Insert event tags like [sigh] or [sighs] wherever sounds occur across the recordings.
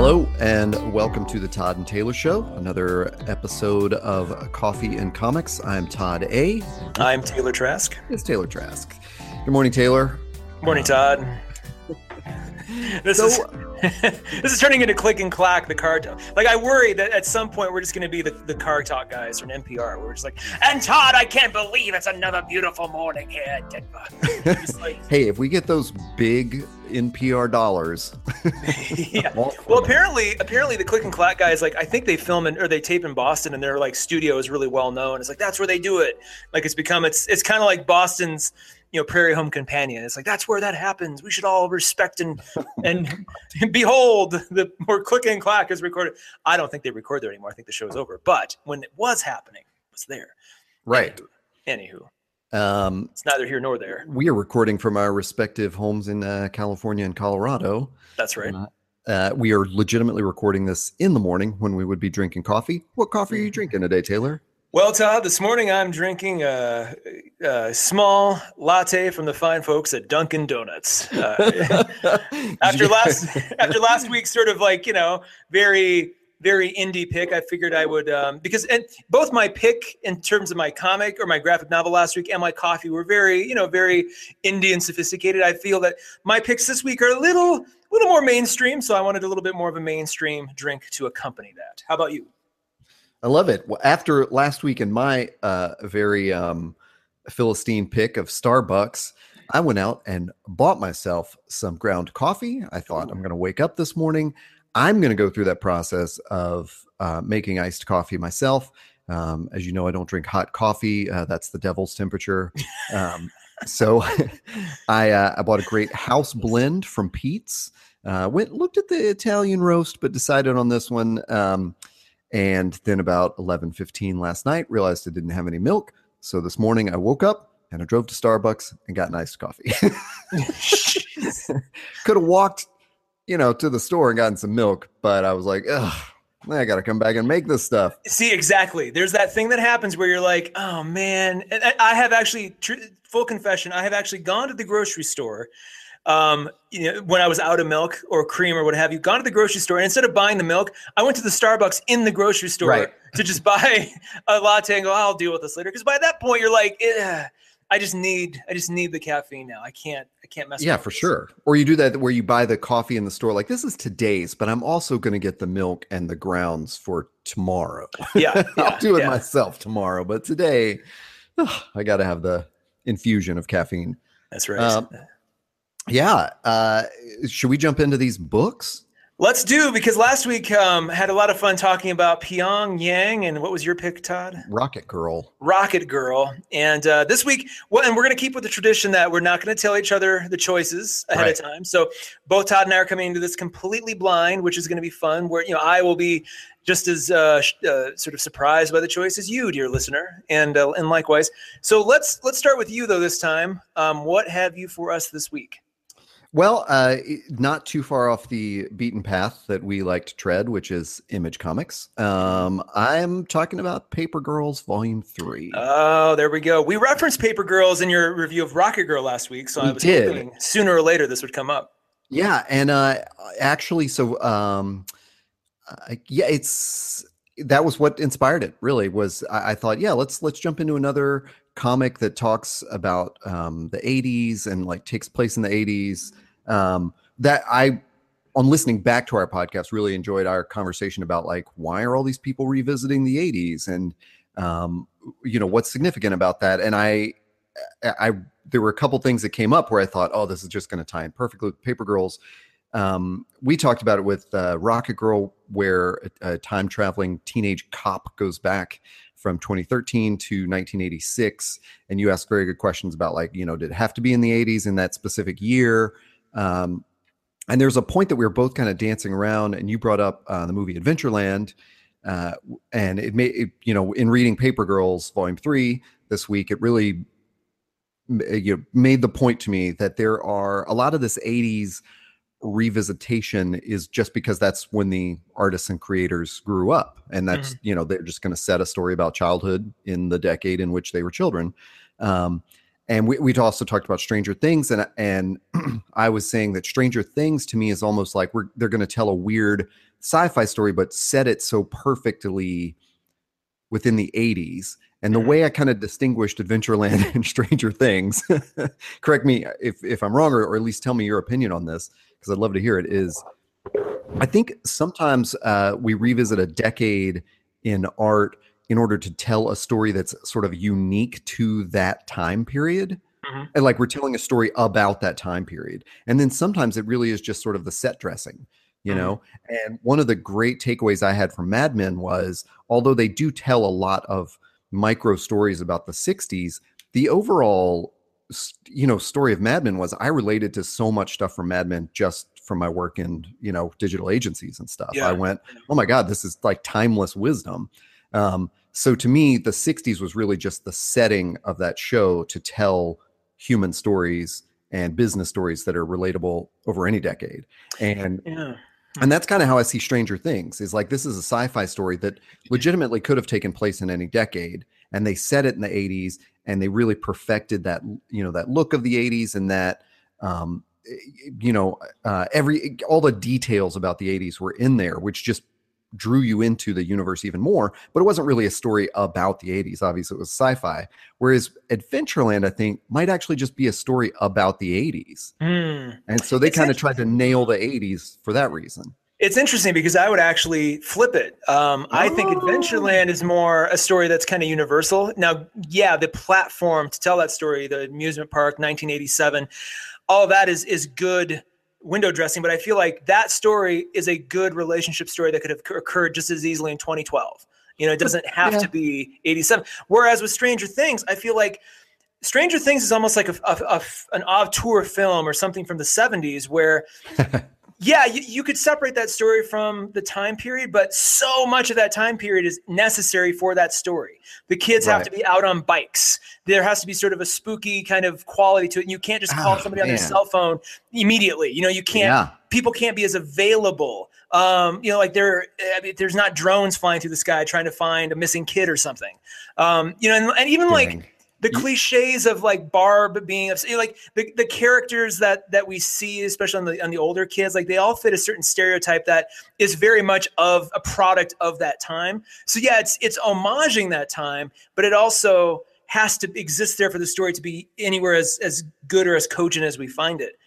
Hello, and welcome to the Todd and Taylor Show, another episode of Coffee and Comics. I'm Todd A. I'm Taylor Trask. It's Taylor Trask. Good morning, Taylor. Good Morning, Todd. [laughs] This So- is [laughs] this is turning into click and clack the car talk. Like I worry that at some point we're just going to be the, the car talk guys from NPR. We're just like, and Todd, I can't believe it's another beautiful morning here at Denver. [laughs] Like, Hey, if we get those big NPR dollars, [laughs] yeah. Well, apparently, apparently the click and clack guys, like I think they film in, or they tape in Boston, and their like studio is really well known. It's like that's where they do it. Like it's become it's it's kind of like Boston's you know Prairie Home Companion. It's like that's where that happens. We should all respect and [laughs] and [laughs] behold the where click and clack is recorded. I don't think they record there anymore. I think the show's over. But when it was happening, it was there. right. Anywho, Um, it's neither here nor there. we are recording from our respective homes in uh, California and Colorado. That's right. Uh, we are legitimately recording this in the morning when we would be drinking coffee. What coffee are you drinking today, Taylor? Well, Todd, this morning I'm drinking a, a small latte from the fine folks at Dunkin' Donuts. Uh, [laughs] [laughs] after last after last [laughs] week's sort of like you know very very indie pick, I figured I would um, because and both my pick in terms of my comic or my graphic novel last week and my coffee were very you know very indie and sophisticated. I feel that my picks this week are a little a little more mainstream, so I wanted a little bit more of a mainstream drink to accompany that. How about you? I love it. Well, after last week and my uh, very um, Philistine pick of Starbucks, I went out and bought myself some ground coffee. I thought I'm going to wake up this morning. I'm going to go through that process of uh, making iced coffee myself. Um, as you know, I don't drink hot coffee. Uh, that's the devil's temperature. Um, so [laughs] I, uh, I bought a great house blend from Peet's. Uh, went looked at the Italian roast, but decided on this one. Um, and then about 11:15 last night, realized I didn't have any milk. So this morning I woke up and I drove to Starbucks and got an iced coffee. [laughs] [laughs] Could have walked, you know, to the store and gotten some milk, but I was like, ugh, I got to come back and make this stuff. See, exactly. There's that thing that happens where you're like, oh man. And I- have actually, full confession, I have actually gone to the grocery store. Um, you know, when I was out of milk or cream or what have you, gone to the grocery store and instead of buying the milk, I went to the Starbucks in the grocery store Right. to just [laughs] buy a latte and go, I'll deal with this later. Because by that point, you're like, I just need, I just need the caffeine now. I can't, I can't mess. Yeah, for this. sure. Or you do that where you buy the coffee in the store, like this is today's, but I'm also going to get the milk and the grounds for tomorrow. Yeah, [laughs] yeah, I'll do it yeah. myself tomorrow, but today I got to have the infusion of caffeine. That's right. Um, Yeah. Uh, should we jump into these books? Let's do because last week um, had a lot of fun talking about Pyongyang and what was your pick, Todd? Rocket Girl. Rocket Girl. And uh, this week, well, and we're going to keep with the tradition that we're not going to tell each other the choices ahead Right. of time. So both Todd and I are coming into this completely blind, which is going to be fun. Where you know I will be just as uh, uh, sort of surprised by the choice as you, dear listener, and uh, and likewise. So let's let's start with you though this time. Um, what have you for us this week? Well, uh, not too far off the beaten path that we like to tread, which is Image Comics. Um, I'm talking about Paper Girls Volume 3. Oh, there we go. We referenced Paper Girls in your review of Rocket Girl last week, so We I was did. hoping sooner or later this would come up. Yeah, and uh actually so um uh, yeah, it's that was what inspired it really was I, I thought, yeah, let's let's jump into another comic that talks about um the 80s and like takes place in the 80s. Um that I on listening back to our podcast really enjoyed our conversation about like why are all these people revisiting the 80s and um you know what's significant about that and I I there were a couple things that came up where I thought, oh, this is just going to tie in perfectly with Paper Girls. Um, we talked about it with uh, Rocket Girl, where a, a time traveling teenage cop goes back from 2013 to 1986, and you asked very good questions about like, you know, did it have to be in the 80s in that specific year? Um, and there's a point that we were both kind of dancing around, and you brought up uh, the movie Adventureland, uh, and it made it, you know, in reading Paper Girls Volume Three this week, it really you know, made the point to me that there are a lot of this 80s revisitation is just because that's when the artists and creators grew up and that's you know they're just going to set a story about childhood in the decade in which they were children um, and we, we also talked about stranger things and and [clears throat] i was saying that stranger things to me is almost like we're they're going to tell a weird sci-fi story, but set it so perfectly within the 80s. And the Mhm. way I kind of distinguished Adventureland [laughs] and Stranger Things, [laughs] correct me if, if I'm wrong, or, or at least tell me your opinion on this, because I'd love to hear it, is I think sometimes uh, we revisit a decade in art in order to tell a story that's sort of unique to that time period. Mhm. And like we're telling a story about that time period. And then sometimes it really is just sort of the set dressing, you Mhm. know? And one of the great takeaways I had from Mad Men was although they do tell a lot of micro stories about the 60s, the overall you know story of Mad Men was I related to so much stuff from Mad Men just from my work in, you know, digital agencies and stuff. Yeah. I went, "Oh my god, this is like timeless wisdom." Um so to me the 60s was really just the setting of that show to tell human stories and business stories that are relatable over any decade. And Yeah. and that's kind of how I see Stranger Things is like this is a sci-fi story that legitimately could have taken place in any decade and they set it in the 80s and they really perfected that you know that look of the 80s and that um you know uh every all the details about the 80s were in there which just drew you into the universe even more but it wasn't really a story about the 80s obviously it was sci-fi whereas adventureland i think might actually just be a story about the 80s Hmm. and so they kind of tried to nail the 80s for that reason It's interesting because I would actually flip it. Um, I think Oh. Adventureland is more a story that's kind of universal. Now, yeah, the platform to tell that story, the amusement park, 1987, all that is is good window dressing. But I feel like that story is a good relationship story that could have occurred just as easily in 2012. You know, it doesn't have Yeah. to be 87. Whereas with Stranger Things, I feel like Stranger Things is almost like a, a, a an auteur film or something from the 70s where [laughs] yeah, you, you could separate that story from the time period, but so much of that time period is necessary for that story. The kids have to be out on bikes. There has to be sort of a spooky kind of quality to it. And you can't just call Ah, somebody on their man. cell phone immediately. You know, you can't yeah people can't be as available. Um, you know, like there, I mean, there's not drones flying through the sky trying to find a missing kid or something. Um, you know, and, and even like. The cliches of like Barb being like the, the characters that that we see, especially on the on the older kids, like they all fit a certain stereotype that is very much of a product of that time. So yeah, it's it's homaging that time, but it also has to exist there for the story to be anywhere as as good or as cogent as we find it.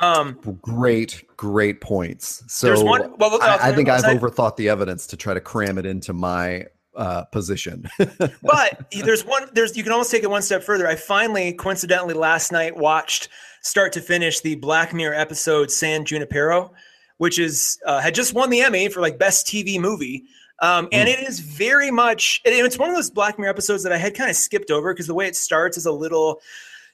Um, great great points so There's one- well, I, I think i've overthought the evidence to try to cram it into my uh position. [laughs] But there's one there's you can almost take it one step further. I finally coincidentally last night watched start to finish the black mirror episode san junipero which is uh, had just won the emmy for like best tv movie. Um, and it is very much it- it's one of those black mirror episodes that i had kind of skipped over because the way it starts is a little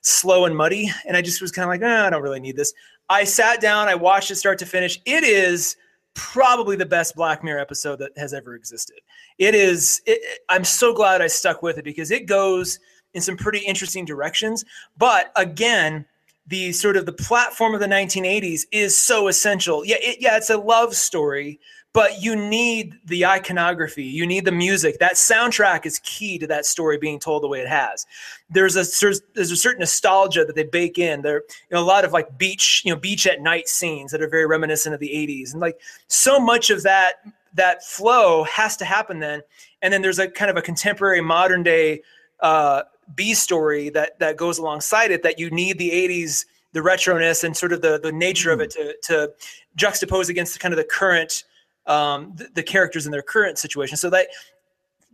slow and muddy and i just was kind of like ah, i don't really need this. I sat down i watched it start to finish. It is probably the best black mirror episode that has ever existed. It is it, i'm so glad i stuck with it because it goes in some pretty interesting directions. But again the sort of the platform of the 1980s is so essential. Yeah it, yeah it's a love story but you need the iconography you need the music. That soundtrack is key to that story being told the way it has. There's a there's a certain nostalgia that they bake in. There you know a lot of like beach you know beach at night scenes that are very reminiscent of the 80s and like so much of that that flow has to happen then. And then there's a kind of a contemporary modern day uh b story that that goes alongside it that you need the 80s the retroness and sort of the the nature of it to to juxtapose against kind of the current um the, the characters in their current situation. So that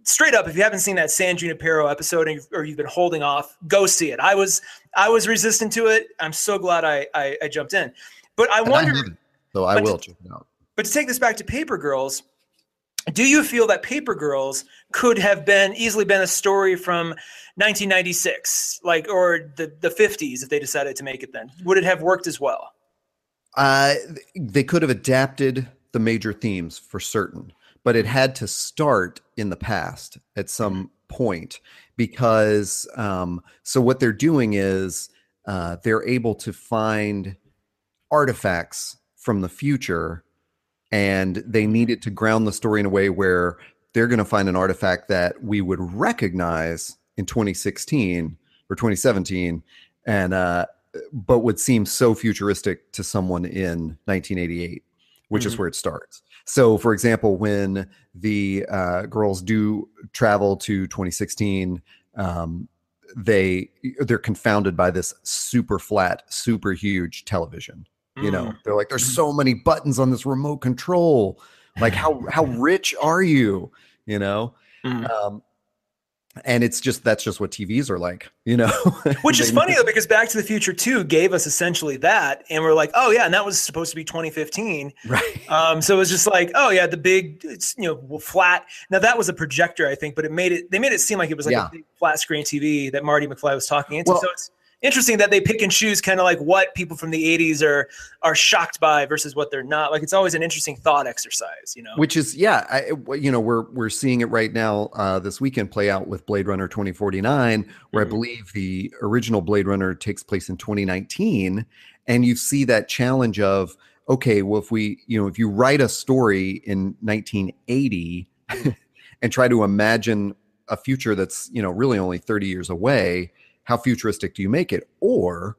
straight up if you haven't seen that san junipero episode or you've been holding off go see it. I was i was resistant to it. I'm so glad i i, I jumped in. But i And I wonder haven't, so i will to- check it out. but to take this back to Paper Girls, do you feel that Paper Girls could have been easily been a story from 1996, like or the the 50s if they decided to make it then? Would it have worked as well? uh they could have adapted the major themes for certain but it had to start in the past at some point because um so what they're doing is uh they're able to find artifacts from the future and they needed to ground the story in a way where they're going to find an artifact that we would recognize in 2016 or 2017 and uh but would seem so futuristic to someone in 1988 which is Mhm. where it starts So, for example, when the uh, girls do travel to 2016, um, they they're confounded by this super flat, super huge television. You know, Mm. they're like, "There's so many buttons on this remote control. Like, how how [laughs] rich are you?" You know, Mm. um, and it's just that's just what TVs are like. You know, [laughs] Which is funny though, because Back to the Future 2 gave us essentially that, and we're like, oh yeah, and that was supposed to be 2015. right? Um, so it was just like, oh yeah, the big, it's you know, flat. Now that was a projector, I think, but it made it. They made it seem like it was like Yeah. a big flat screen TV that Marty McFly was talking into. Well- so it's interesting that they pick and choose kind of like what people from the 80s are are shocked by versus what they're not. Like it's always an interesting thought exercise, you know. which is yeah I, you know we're we're seeing it right now uh, this weekend play out with blade runner 2049 where Mhm. i believe the original blade runner takes place in 2019 and you see that challenge of okay well if we you know if you write a story in 1980 [laughs] and try to imagine a future that's you know really only 30 years away how futuristic do you make it? Or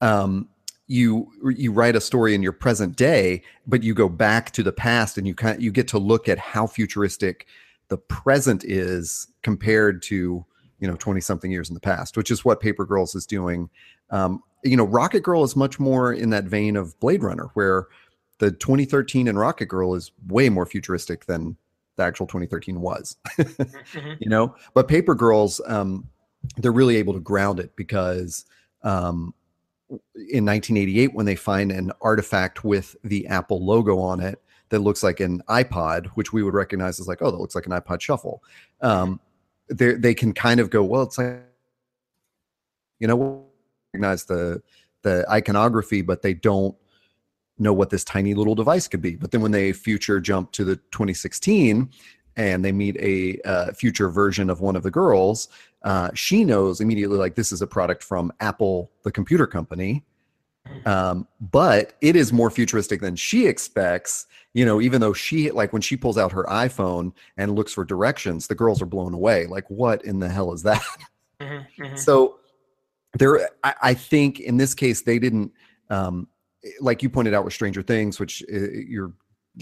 um you you write a story in your present day but you go back to the past and you kind you get to look at how futuristic the present is compared to you know 20 something years in the past which is what paper girls is doing. Um, you know rocket girl is much more in that vein of blade runner where the 2013 in rocket girl is way more futuristic than the actual 2013 was. [laughs] Mhm. you know? But paper girls um they're really able to ground it because um in 1988 when they find an artifact with the apple logo on it that looks like an ipod which we would recognize as like oh that looks like an ipod shuffle um they can kind of go well it's like you know recognize the the iconography but they don't know what this tiny little device could be. But then when they future jump to the 2016 and they meet a uh, future version of one of the girls uh, she knows immediately like this is a product from apple the computer company. Um, but it is more futuristic than she expects you know even though she like when she pulls out her iphone and looks for directions the girls are blown away. Like what in the hell is that? [laughs] Mhm, mhm. so there I, I think in this case they didn't um like you pointed out with stranger things which uh, you're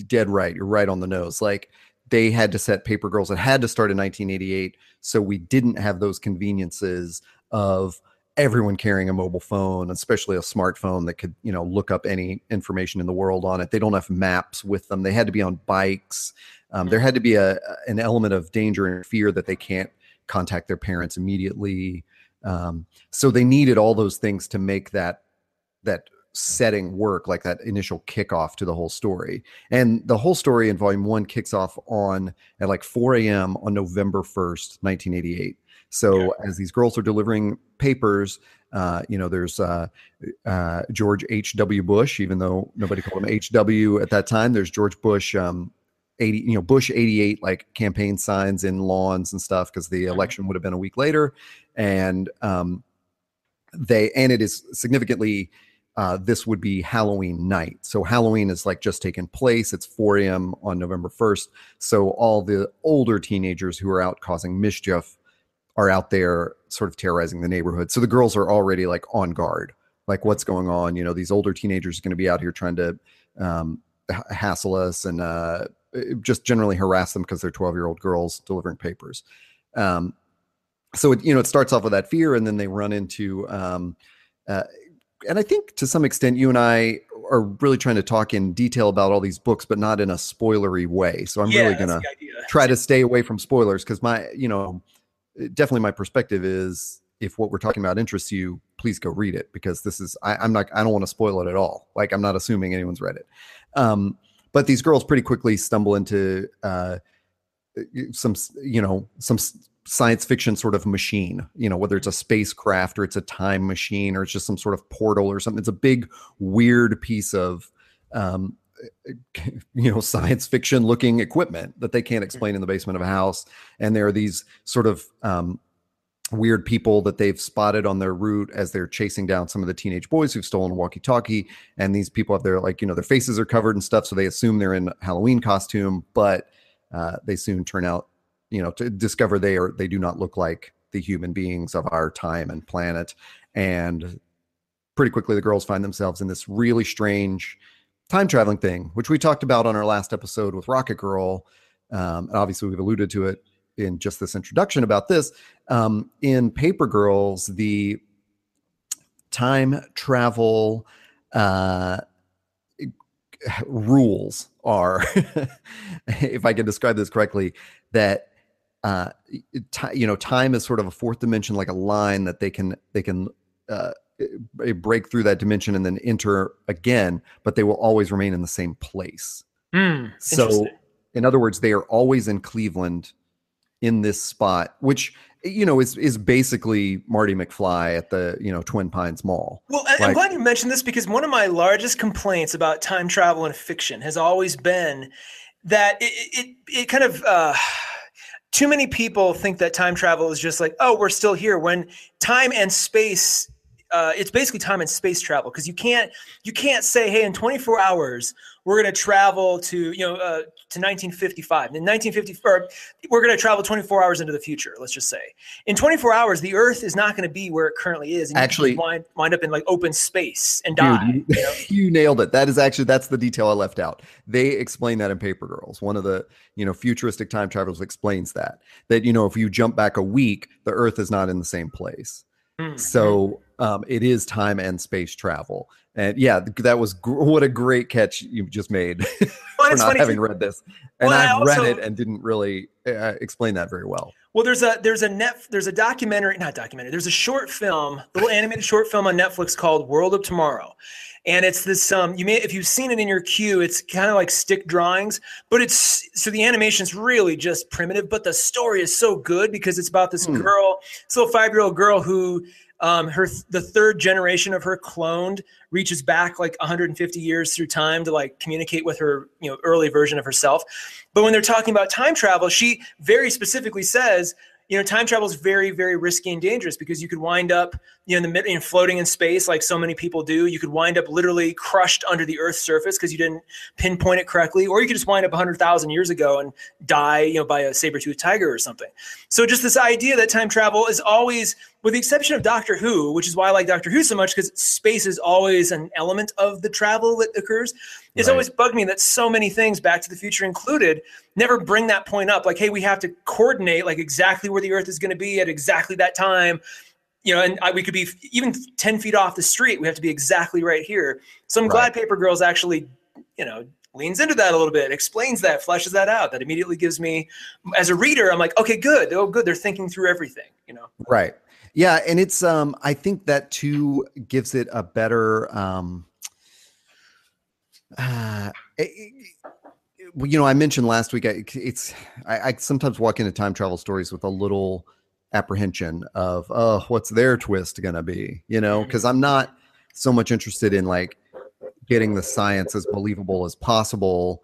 dead right you're right on the nose. Like they had to set paper girls it had to start in 1988 so we didn't have those conveniences of everyone carrying a mobile phone especially a smartphone that could you know look up any information in the world on it. They don't have maps with them. They had to be on bikes. Um, there had to be a an element of danger and fear that they can't contact their parents immediately. Um, so they needed all those things to make that that setting work like that initial kickoff to the whole story. And the whole story in volume one kicks off on at like 4 a.m on november 1st 1988 so as these girls are delivering papers uh, you know there's uh, uh, george h.w bush even though nobody called him hw at that time there's george bush um, 80 you know bush 88 like campaign signs in lawns and stuff because the election would have been a week later. And um they and it is significantly uh this would be halloween night. So halloween is like just taken place. It's 4 a.m on november 1st so all the older teenagers who are out causing mischief are out there sort of terrorizing the neighborhood. So the girls are already like on guard. Like what's going on? You know these older teenagers are going to be out here trying to um hassle us and uh just generally harass them because they're 12 year old girls delivering papers. Um so it, you know it starts off with that fear and then they run into um uh, and i think to some extent you and i are really trying to talk in detail about all these books but not in a spoilery way. So i'm yeah, really gonna try to stay away from spoilers because my you know definitely my perspective is if what we're talking about interests you please go read it because this is I, i'm not i don't want to spoil it at all. Like i'm not assuming anyone's read it. Um but these girls pretty quickly stumble into uh some you know some science fiction sort of machine you know whether it's a spacecraft or it's a time machine or it's just some sort of portal or something. It's a big weird piece of um [laughs] you know science fiction looking equipment that they can't explain in the basement of a house. And there are these sort of um weird people that they've spotted on their route as they're chasing down some of the teenage boys who've stolen walkie-talkie. And these people have their like you know their faces are covered and stuff so they assume they're in halloween costume but uh, they soon turn out you know to discover they are they do not look like the human beings of our time and planet and pretty quickly the girls find themselves in this really strange time traveling thing, which we talked about on our last episode with Rocket Girl. Um, and obviously, we've alluded to it in just this introduction about this. Um, in Paper Girls, the time travel uh, rules are, [laughs] if I can describe this correctly, that uh, t- you know time is sort of a fourth dimension, like a line that they can they can uh, break through that dimension and then enter again, but they will always remain in the same place. Mm, so, in other words, they are always in Cleveland in this spot, which you know is is basically Marty McFly at the you know Twin Pines Mall. Well, like, I'm glad you mentioned this because one of my largest complaints about time travel in fiction has always been that it it, it kind of. Uh, too many people think that time travel is just like, oh, we're still here. When time and space uh, it's basically time and space travel because you can't you can't say hey in 24 hours we're going to travel to you know uh, to 1955 in 1954 we're going to travel 24 hours into the future let's just say. In 24 hours the earth is not going to be where it currently is and actually wind, wind up in like open space and die dude, you, you, know? [laughs] you, nailed it. That is actually that's the detail i left out. They explain that in paper girls. One of the you know futuristic time travelers explains that that you know if you jump back a week the earth is not in the same place. Mm-hmm. so um, it is time and space travel. And yeah, that was gr- what a great catch you just made [laughs] well, for not having read this. And well, I've also, read it and didn't really uh, explain that very well. Well, there's a there's a net there's a documentary, not documentary. There's a short film, little animated short film on Netflix called World of Tomorrow, and it's this um you may if you've seen it in your queue, it's kind of like stick drawings, but it's so the animation's really just primitive, but the story is so good because it's about this hmm. girl, this little five year old girl who um, her the third generation of her cloned reaches back like 150 years through time to like communicate with her you know early version of herself. But when they're talking about time travel she very specifically says you know, time travel is very, very risky and dangerous because you could wind up, you know, in the you know, floating in space like so many people do. You could wind up literally crushed under the Earth's surface because you didn't pinpoint it correctly, or you could just wind up 100,000 years ago and die, you know, by a saber-toothed tiger or something. So just this idea that time travel is always, with the exception of Doctor Who, which is why I like Doctor Who so much because space is always an element of the travel that occurs. It's right. always bugged me that so many things, Back to the Future included, never bring that point up. Like, hey, we have to coordinate like exactly where the Earth is going to be at exactly that time. You know, and I, we could be even ten feet off the street. We have to be exactly right here. So I'm right. glad Paper Girls actually, you know, leans into that a little bit, explains that, fleshes that out. That immediately gives me, as a reader, I'm like, okay, good. Oh, good. They're thinking through everything. You know. Right. Yeah, and it's um I think that too gives it a better um uh, it, you know, I mentioned last week. I, it's I, I, sometimes walk into time travel stories with a little apprehension of, oh, what's their twist going to be? You know, because mm-hmm. I'm not so much interested in like getting the science as believable as possible,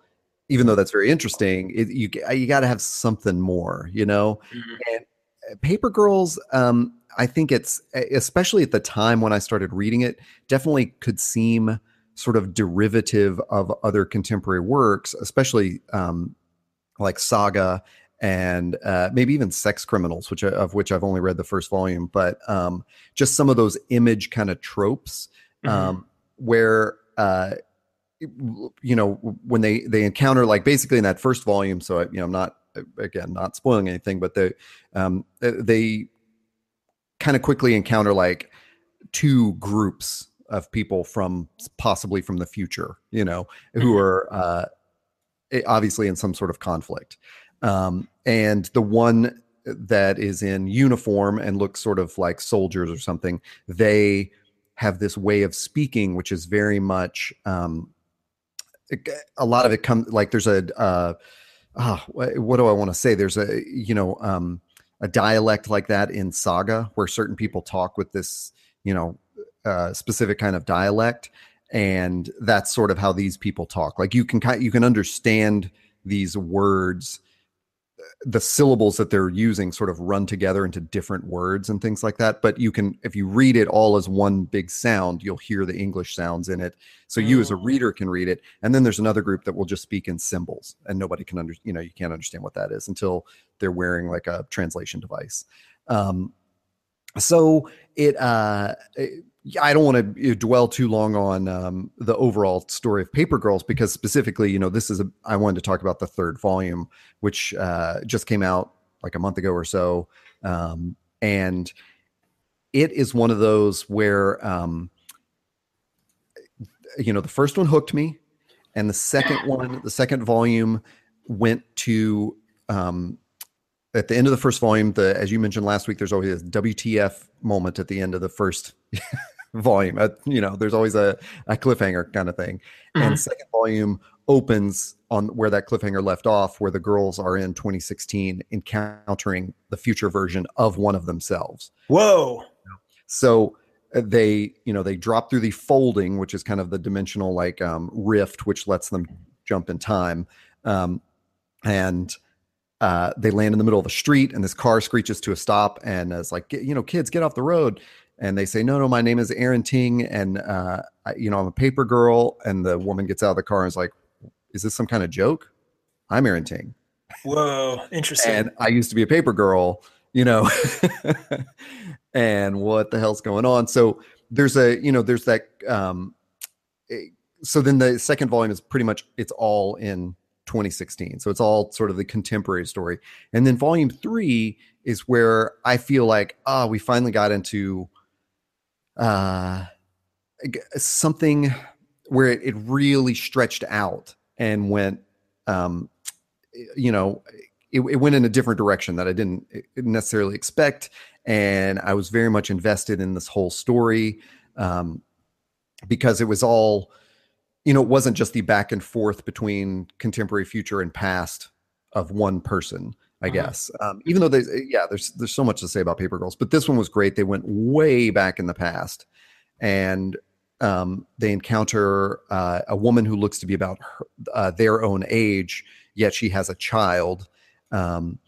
even though that's very interesting. It, you you got to have something more, you know. Mm-hmm. And Paper Girls, um, I think it's especially at the time when I started reading it, definitely could seem sort of derivative of other contemporary works, especially um, like Saga and uh, maybe even Sex Criminals, which of which I've only read the first volume, but um, just some of those image kind of tropes mm-hmm. um, where uh, you know when they they encounter like basically in that first volume. So I, you know I'm not again not spoiling anything, but they um, they kind of quickly encounter like two groups of people from possibly from the future, you know, who mm-hmm. are uh, obviously in some sort of conflict. Um, and the one that is in uniform and looks sort of like soldiers or something, they have this way of speaking, which is very much um, a lot of it comes like there's a uh, oh, what do I want to say? There's a you know um, a dialect like that in Saga where certain people talk with this you know uh, specific kind of dialect, and that's sort of how these people talk. Like you can you can understand these words the syllables that they're using sort of run together into different words and things like that but you can if you read it all as one big sound you'll hear the english sounds in it so you as a mm. reader can read it and then there's another group that will just speak in symbols and nobody can under you know you can't understand what that is until they're wearing like a translation device um, so it, uh, it I don't want to dwell too long on um, the overall story of Paper Girls because specifically, you know, this is a. I wanted to talk about the third volume, which uh, just came out like a month ago or so, um, and it is one of those where, um, you know, the first one hooked me, and the second one, the second volume, went to um, at the end of the first volume. The as you mentioned last week, there's always a WTF moment at the end of the first [laughs] volume. Uh, you know, there's always a, a cliffhanger kind of thing. Mm-hmm. And second volume opens on where that cliffhanger left off, where the girls are in 2016 encountering the future version of one of themselves. Whoa. So uh, they, you know, they drop through the folding, which is kind of the dimensional like um, rift, which lets them jump in time. Um, and uh, they land in the middle of a street, and this car screeches to a stop, and it's like, you know, kids, get off the road and they say, "No, no, my name is Erin Tieng, and uh, I, you know I'm a paper girl." And the woman gets out of the car and is like, "Is this some kind of joke? I'm Erin Tieng." Whoa, interesting. And I used to be a paper girl, you know. [laughs] and what the hell's going on? So there's a, you know, there's that. Um, so then the second volume is pretty much it's all in 2016. So it's all sort of the contemporary story. And then volume three is where I feel like, ah, oh, we finally got into uh, something where it, it really stretched out and went, um, you know, it, it, went in a different direction that I didn't necessarily expect. And I was very much invested in this whole story um, because it was all, you know, it wasn't just the back and forth between contemporary, future, and past of one person. I uh-huh. guess. Um, even though there's yeah, there's there's so much to say about Paper Girls, but this one was great. They went way back in the past, and um, they encounter uh, a woman who looks to be about her, uh, their own age, yet she has a child. Um,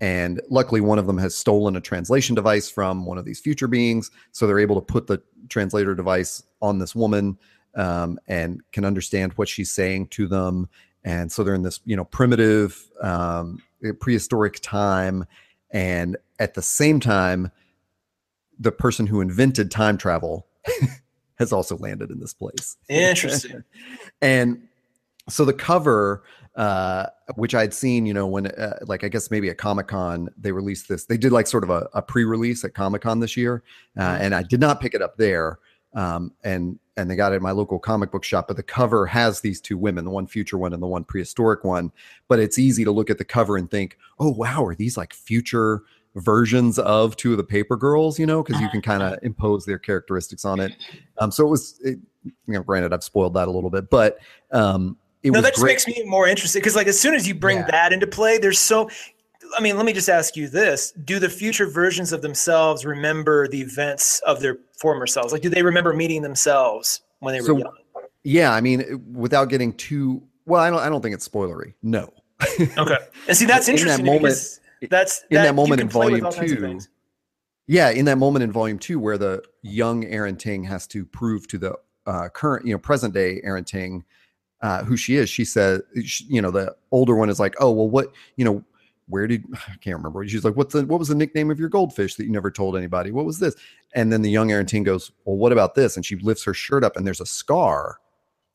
and luckily, one of them has stolen a translation device from one of these future beings, so they're able to put the translator device on this woman um, and can understand what she's saying to them. And so they're in this, you know, primitive um, prehistoric time and at the same time the person who invented time travel [laughs] has also landed in this place interesting [laughs] and so the cover uh, which i'd seen you know when uh, like i guess maybe at comic-con they released this they did like sort of a, a pre-release at comic-con this year uh, mm-hmm. and i did not pick it up there um, and and they got it at my local comic book shop. But the cover has these two women, the one future one and the one prehistoric one. But it's easy to look at the cover and think, oh wow, are these like future versions of two of the paper girls? You know, because you can kind of [laughs] impose their characteristics on it. [laughs] Um, so it was, it, you know, granted, I've spoiled that a little bit, but um, it was. no, that just great. makes me more interested because, like, as soon as you bring yeah. that into play, there's so I mean, let me just ask you this: Do the future versions of themselves remember the events of their former selves? Like, do they remember meeting themselves when they were young? Yeah, I mean, without getting too well, I don't. I don't think it's spoilery. No. [laughs] okay, and see, that's interesting. In that moment, that's in that, that moment in volume two. Yeah, in that moment in volume two, where the young Erin Tieng has to prove to the uh, current, you know, present day Erin Tieng uh, who she is. She says, you know, the older one is like, oh, well, what, you know, where did [sighs] I can't remember. She's like, what's the what was the nickname of your goldfish that you never told anybody? What was this? And then the young Erin Tieng goes, Well, what about this? And she lifts her shirt up and there's a scar,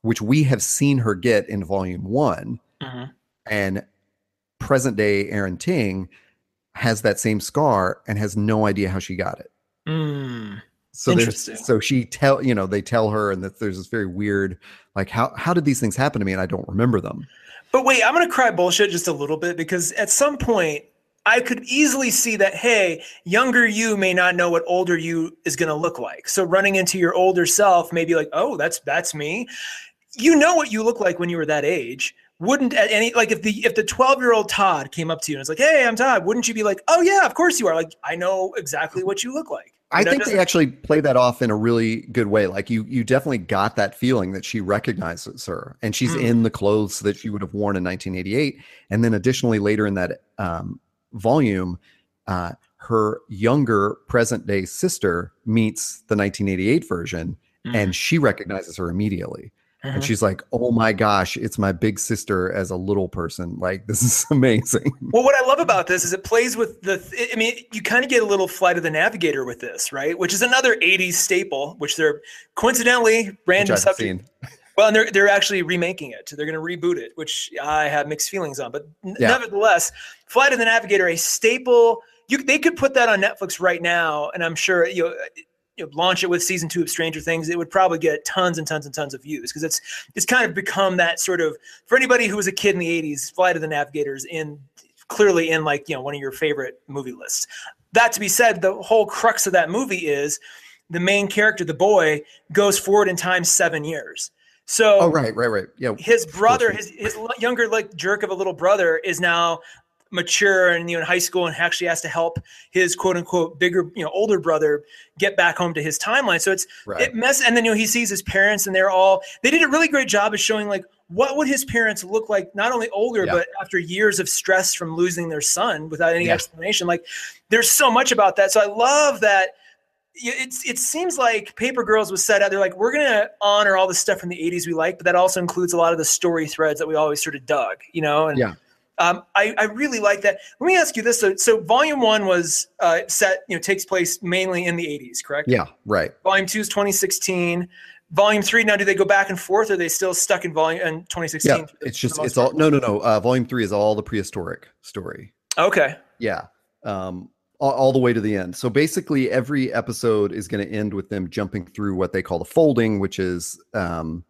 which we have seen her get in volume one. Mm-hmm. And present day Erin Tieng has that same scar and has no idea how she got it. Mm. So there's so she tell you know they tell her and that there's this very weird like how how did these things happen to me and I don't remember them. But wait, I'm going to cry bullshit just a little bit because at some point I could easily see that, hey, younger you may not know what older you is going to look like. So running into your older self may be like, oh, that's that's me. You know what you look like when you were that age. Wouldn't at any like if the if the 12 year old Todd came up to you and was like, hey, I'm Todd, wouldn't you be like, oh yeah, of course you are. Like I know exactly what you look like. I think they actually play that off in a really good way. Like you, you definitely got that feeling that she recognizes her, and she's mm. in the clothes that she would have worn in 1988. And then, additionally, later in that um, volume, uh, her younger present day sister meets the 1988 version, mm. and she recognizes her immediately. And uh-huh. she's like, "Oh my gosh, it's my big sister as a little person. Like this is [laughs] amazing." Well, what I love about this is it plays with the. I mean, you kind of get a little Flight of the Navigator with this, right? Which is another '80s staple, which they're coincidentally random subject. Well, and they're they're actually remaking it. They're going to reboot it, which I have mixed feelings on. But yeah. nevertheless, Flight of the Navigator, a staple. You they could put that on Netflix right now, and I'm sure you know you know, launch it with season two of Stranger Things, it would probably get tons and tons and tons of views because it's it's kind of become that sort of for anybody who was a kid in the '80s, Flight of the Navigators in clearly in like you know one of your favorite movie lists. That to be said, the whole crux of that movie is the main character, the boy, goes forward in time seven years. So, oh right, right, right, yeah. His brother, his his younger like jerk of a little brother, is now mature and you know in high school and actually has to help his quote unquote bigger you know older brother get back home to his timeline so it's right. it mess and then you know he sees his parents and they're all they did a really great job of showing like what would his parents look like not only older yeah. but after years of stress from losing their son without any yeah. explanation like there's so much about that so i love that it's it seems like Paper Girls was set out. They're like, we're gonna honor all the stuff from the '80s we like, but that also includes a lot of the story threads that we always sort of dug, you know. And yeah. Um, I, I, really like that. Let me ask you this. So, so volume one was uh, set, you know, takes place mainly in the 80s, correct? Yeah, right. Volume two is 2016. Volume three, now do they go back and forth or are they still stuck in volume in 2016? Yeah, it's just, it's all, no, no, no. Uh, volume three is all the prehistoric story. Okay. Yeah. Um, all, all the way to the end. So basically, every episode is going to end with them jumping through what they call the folding, which is, um,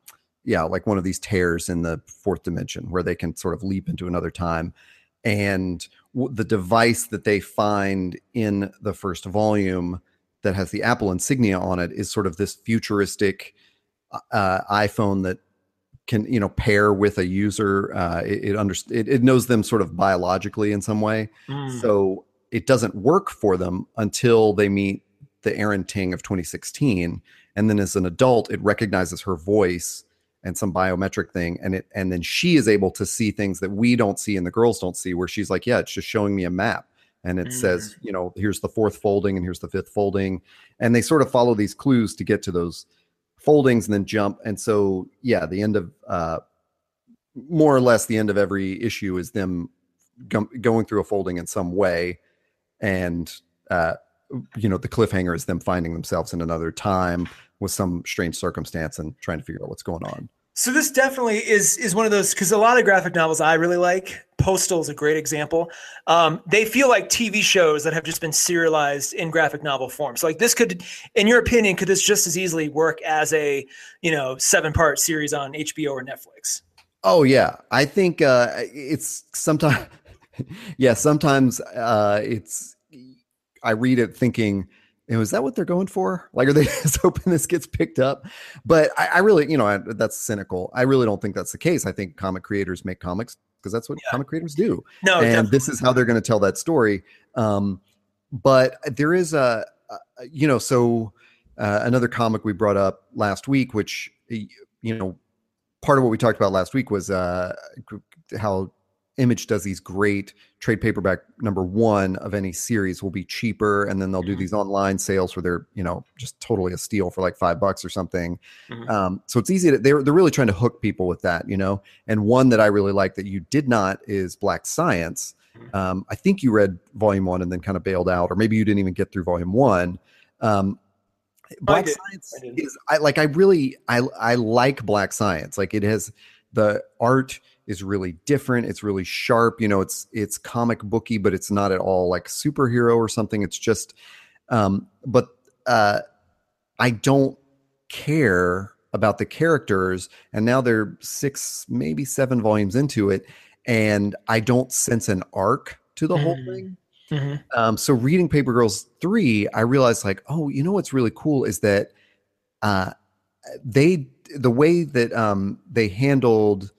yeah, like one of these tears in the fourth dimension where they can sort of leap into another time. And w- the device that they find in the first volume that has the Apple insignia on it is sort of this futuristic uh, iPhone that can you know pair with a user. Uh, it it, under, it, it knows them sort of biologically in some way, mm. so it doesn't work for them until they meet the Erin Tieng of 2016, and then as an adult, it recognizes her voice and some biometric thing and it and then she is able to see things that we don't see and the girls don't see where she's like yeah it's just showing me a map and it mm. says you know here's the fourth folding and here's the fifth folding and they sort of follow these clues to get to those foldings and then jump and so yeah the end of uh more or less the end of every issue is them go- going through a folding in some way and uh you know the cliffhanger is them finding themselves in another time with some strange circumstance and trying to figure out what's going on. So this definitely is is one of those because a lot of graphic novels I really like. Postal is a great example. Um, they feel like TV shows that have just been serialized in graphic novel form. So like this could, in your opinion, could this just as easily work as a you know seven part series on HBO or Netflix? Oh yeah, I think uh, it's sometimes. [laughs] yeah, sometimes uh, it's. I read it thinking you know, is that what they're going for? Like, are they [laughs] just hoping this gets picked up? But I, I really, you know, I, that's cynical. I really don't think that's the case. I think comic creators make comics because that's what yeah. comic creators do. No, and definitely. this is how they're going to tell that story. Um, but there is a, a you know, so uh, another comic we brought up last week, which you know, part of what we talked about last week was uh, how Image does these great trade paperback number one of any series will be cheaper, and then they'll do mm-hmm. these online sales where they're you know just totally a steal for like five bucks or something. Mm-hmm. Um, so it's easy to they're they're really trying to hook people with that, you know. And one that I really like that you did not is Black Science. Mm-hmm. Um, I think you read volume one and then kind of bailed out, or maybe you didn't even get through volume one. Um, Black Science is I like I really I I like Black Science. Like it has the art is really different. It's really sharp. You know, it's it's comic booky, but it's not at all like superhero or something. It's just, um, but uh, I don't care about the characters. And now they're six, maybe seven volumes into it, and I don't sense an arc to the mm-hmm. whole thing. Mm-hmm. Um, so reading Paper Girls three, I realized like, oh, you know what's really cool is that uh, they the way that um, they handled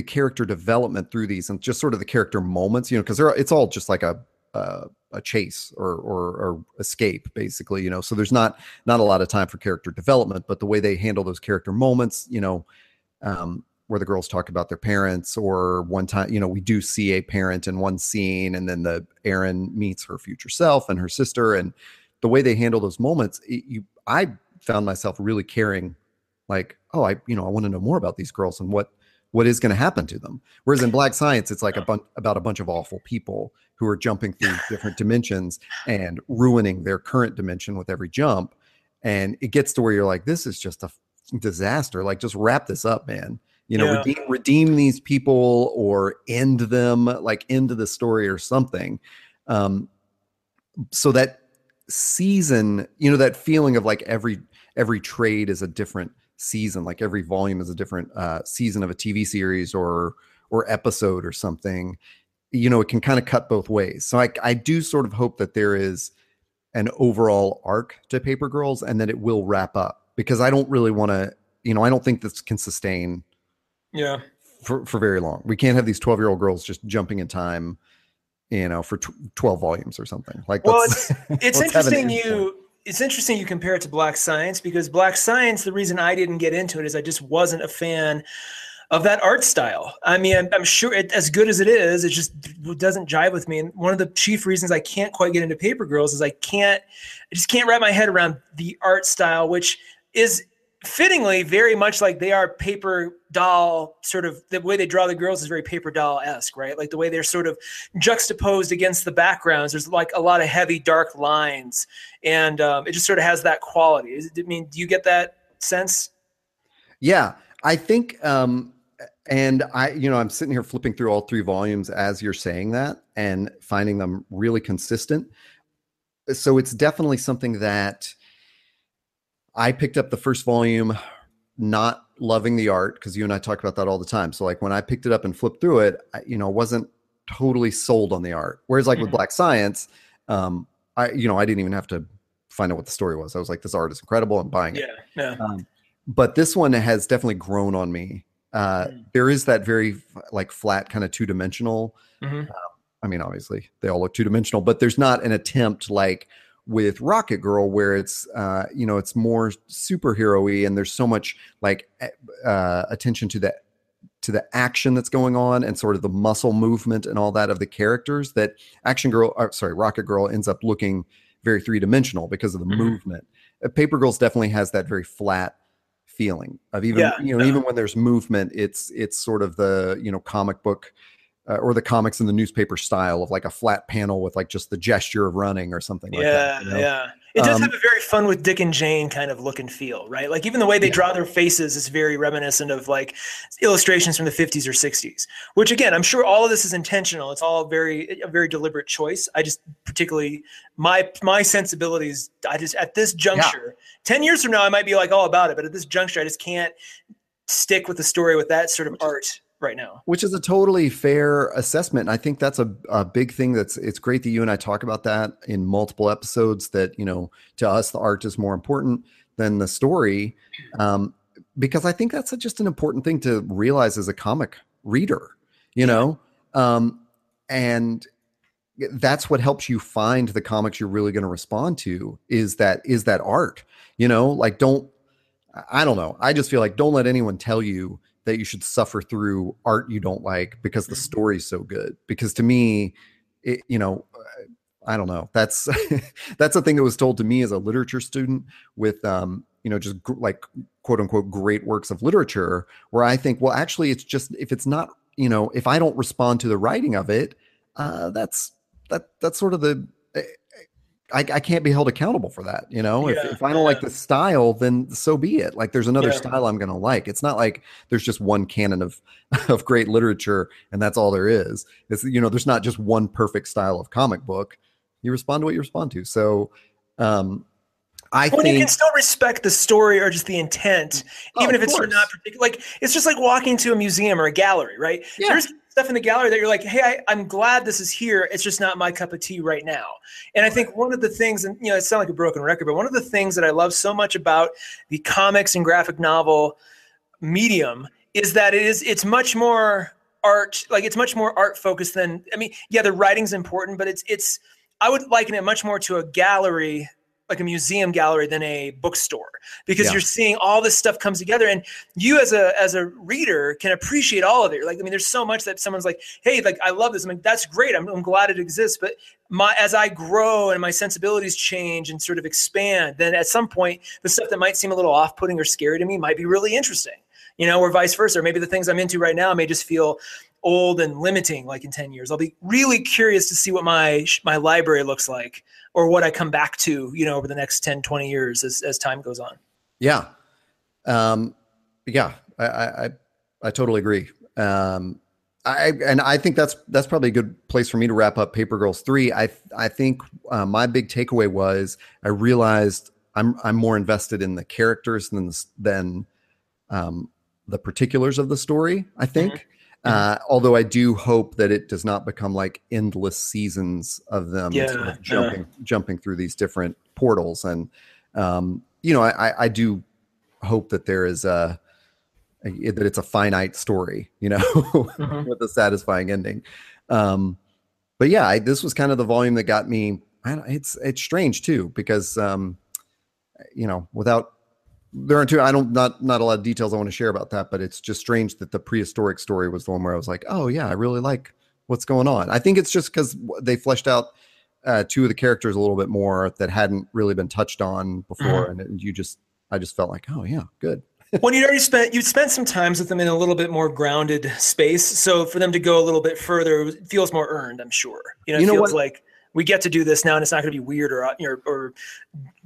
the character development through these and just sort of the character moments, you know, because it's all just like a uh, a chase or, or, or escape basically you know? So there's not not a lot of time for character development but the way they handle those character moments you know um, where the girls talk about their parents or one time you know we do see a parent in one scene and then the Erin meets her future self and her sister and the way they handle those moments it, you i found myself really caring like oh i you know i want to know more about these girls and what what is going to happen to them. Whereas in black science it's like a bunch about a bunch of awful people who are jumping through different dimensions and ruining their current dimension with every jump. And it gets to where you're like this is just a disaster. Like just wrap this up man. You know Yeah. redeem, redeem these people or end them like end the story or something. Um so that season you know that feeling of like every every trade is a different season like every volume is a different uh season of a tv series or or episode or something you know it can kind of cut both ways so i i do sort of hope that there is an overall arc to paper girls and that it will wrap up because i don't really want to you know i don't think this can sustain Yeah. for, for very long. We can't have these 12 year old girls just jumping in time, you know, for tw- 12 volumes or something like Well, It's [laughs] have interesting you it's interesting you compare it to Black Science because Black Science, the reason I didn't get into it is I just wasn't a fan of that art style. I mean, I'm, I'm sure it, as good as it is, it just doesn't jive with me. And one of the chief reasons I can't quite get into Paper Girls is I can't, I just can't wrap my head around the art style, which is fittingly very much like they are paper doll sort of the way they draw the girls is very paper doll esque, right? Like the way they're sort of juxtaposed against the backgrounds. There's like a lot of heavy dark lines, and um, it just sort of has that quality. Is it, I mean, do you get that sense? Yeah, I think, um, and I, you know, I'm sitting here flipping through all three volumes as you're saying that and finding them really consistent. So it's definitely something that I picked up the first volume, not loving the art because you and I talk about that all the time. So like when I picked it up and flipped through it, I, you know, wasn't totally sold on the art. Whereas like with Mhm. Black Science, um, I, you know, I didn't even have to find out what the story was. I was like, this art is incredible. I'm buying it Yeah, yeah, um, but this one has definitely grown on me. Uh, Mm. there is that very like flat kind of two dimensional. Mhm. I mean, obviously they all look two dimensional, but there's not an attempt like with Rocket Girl where it's uh, you know it's more superhero-y and there's so much like uh, attention to the to the action that's going on and sort of the muscle movement and all that of the characters that Action Girl, or, sorry, Rocket Girl ends up looking very three dimensional because of the Mhm. movement. Uh, Paper Girls definitely has that very flat feeling of even Yeah, you know yeah. even when there's movement, it's it's sort of the you know comic book. Uh, or the comics in the newspaper style of like a flat panel with like just the gesture of running or something like yeah, that. you know? yeah. It does Um, have a very fun with Dick and Jane kind of look and feel, right? Like even the way they Yeah. draw their faces is very reminiscent of like illustrations from the 50s or 60s. Which again, I'm sure all of this is intentional. It's all very a very deliberate choice. I just particularly my my sensibilities. I just at this juncture, ten years from now, I might be like all about it, but at this juncture, I just can't stick with the story with that sort of art right now. which is a totally fair assessment. And i think that's a, a big thing that's it's great that you and i talk about that in multiple episodes that you know to us the art is more important than the story. Um, because i think that's a, just an important thing to realize as a comic reader you know? Um, and that's what helps you find the comics you're really going to respond to is that is that art you know? Like don't i don't know. I just feel like don't let anyone tell you that you should suffer through art you don't like because the Mhm. story's so good because to me it, you know i don't know that's [laughs] that's a thing that was told to me as a literature student with um you know just gr- like quote unquote great works of literature where i think well actually it's just if it's not you know if i don't respond to the writing of it uh that's that that's sort of the I, I can't be held accountable for that, you know. Yeah, if, if I don't like the style, then so be it. Like there's another Yeah. style I'm gonna like. It's not like there's just one canon of [laughs] of great literature and that's all there is. It's you know, there's not just one perfect style of comic book. You respond to what you respond to. So um I when you can still respect the story or just the intent, Oh, even if it's not particular. Like it's just like walking to a museum or a gallery, right? Yeah. There's stuff in the gallery that you're like, hey, I, I'm glad this is here. It's just not my cup of tea right now. And I think one of the things, and you know, it sounds like a broken record, but one of the things that I love so much about the comics and graphic novel medium is that it is it's much more art like it's much more art focused than i mean yeah the writing's important but it's it's i would liken it much more to a gallery like a museum gallery than a bookstore because yeah. you're seeing all this stuff comes together and you as a as a reader can appreciate all of it. Like i mean there's so much that someone's like hey like i love this. I'm like that's great. I'm, I'm glad it exists. But my as i grow and my sensibilities change and sort of expand then at some point the stuff that might seem a little off-putting or scary to me might be really interesting you know or vice versa. Or maybe the things i'm into right now may just feel old and limiting like in 10 years. I'll be really curious to see what my my library looks like or what i come back to you know over the next 10 20 years as, as time goes on yeah um yeah i i i totally agree um I and I think that's that's probably a good place for me to wrap up Paper Girls three. I I think uh, my big takeaway was I realized I'm I'm more invested in the characters than than um, the particulars of the story. I think, mm-hmm. Uh, although I do hope that it does not become like endless seasons of them yeah, sort of jumping jumping through these different portals, and um, you know, I, I do hope that there is a, a that it's a finite story, you know, mm-hmm. [laughs] with a satisfying ending. Um, but yeah, I, this was kind of the volume that got me. it's it's strange too because um, you know, without there are two. I don't not not a lot of details I want to share about that, but it's just strange that the prehistoric story was the one where I was like, oh yeah, I really like what's going on. I think it's just because they fleshed out uh, two of the characters a little bit more that hadn't really been touched on before, mm-hmm. and it, you just I just felt like, oh yeah, good. [laughs] when you'd already spent you'd spent some times with them in a little bit more grounded space, so for them to go a little bit further it feels more earned. I'm sure. You know, you know feels what? like we get to do this now and it's not going to be weird or, or, or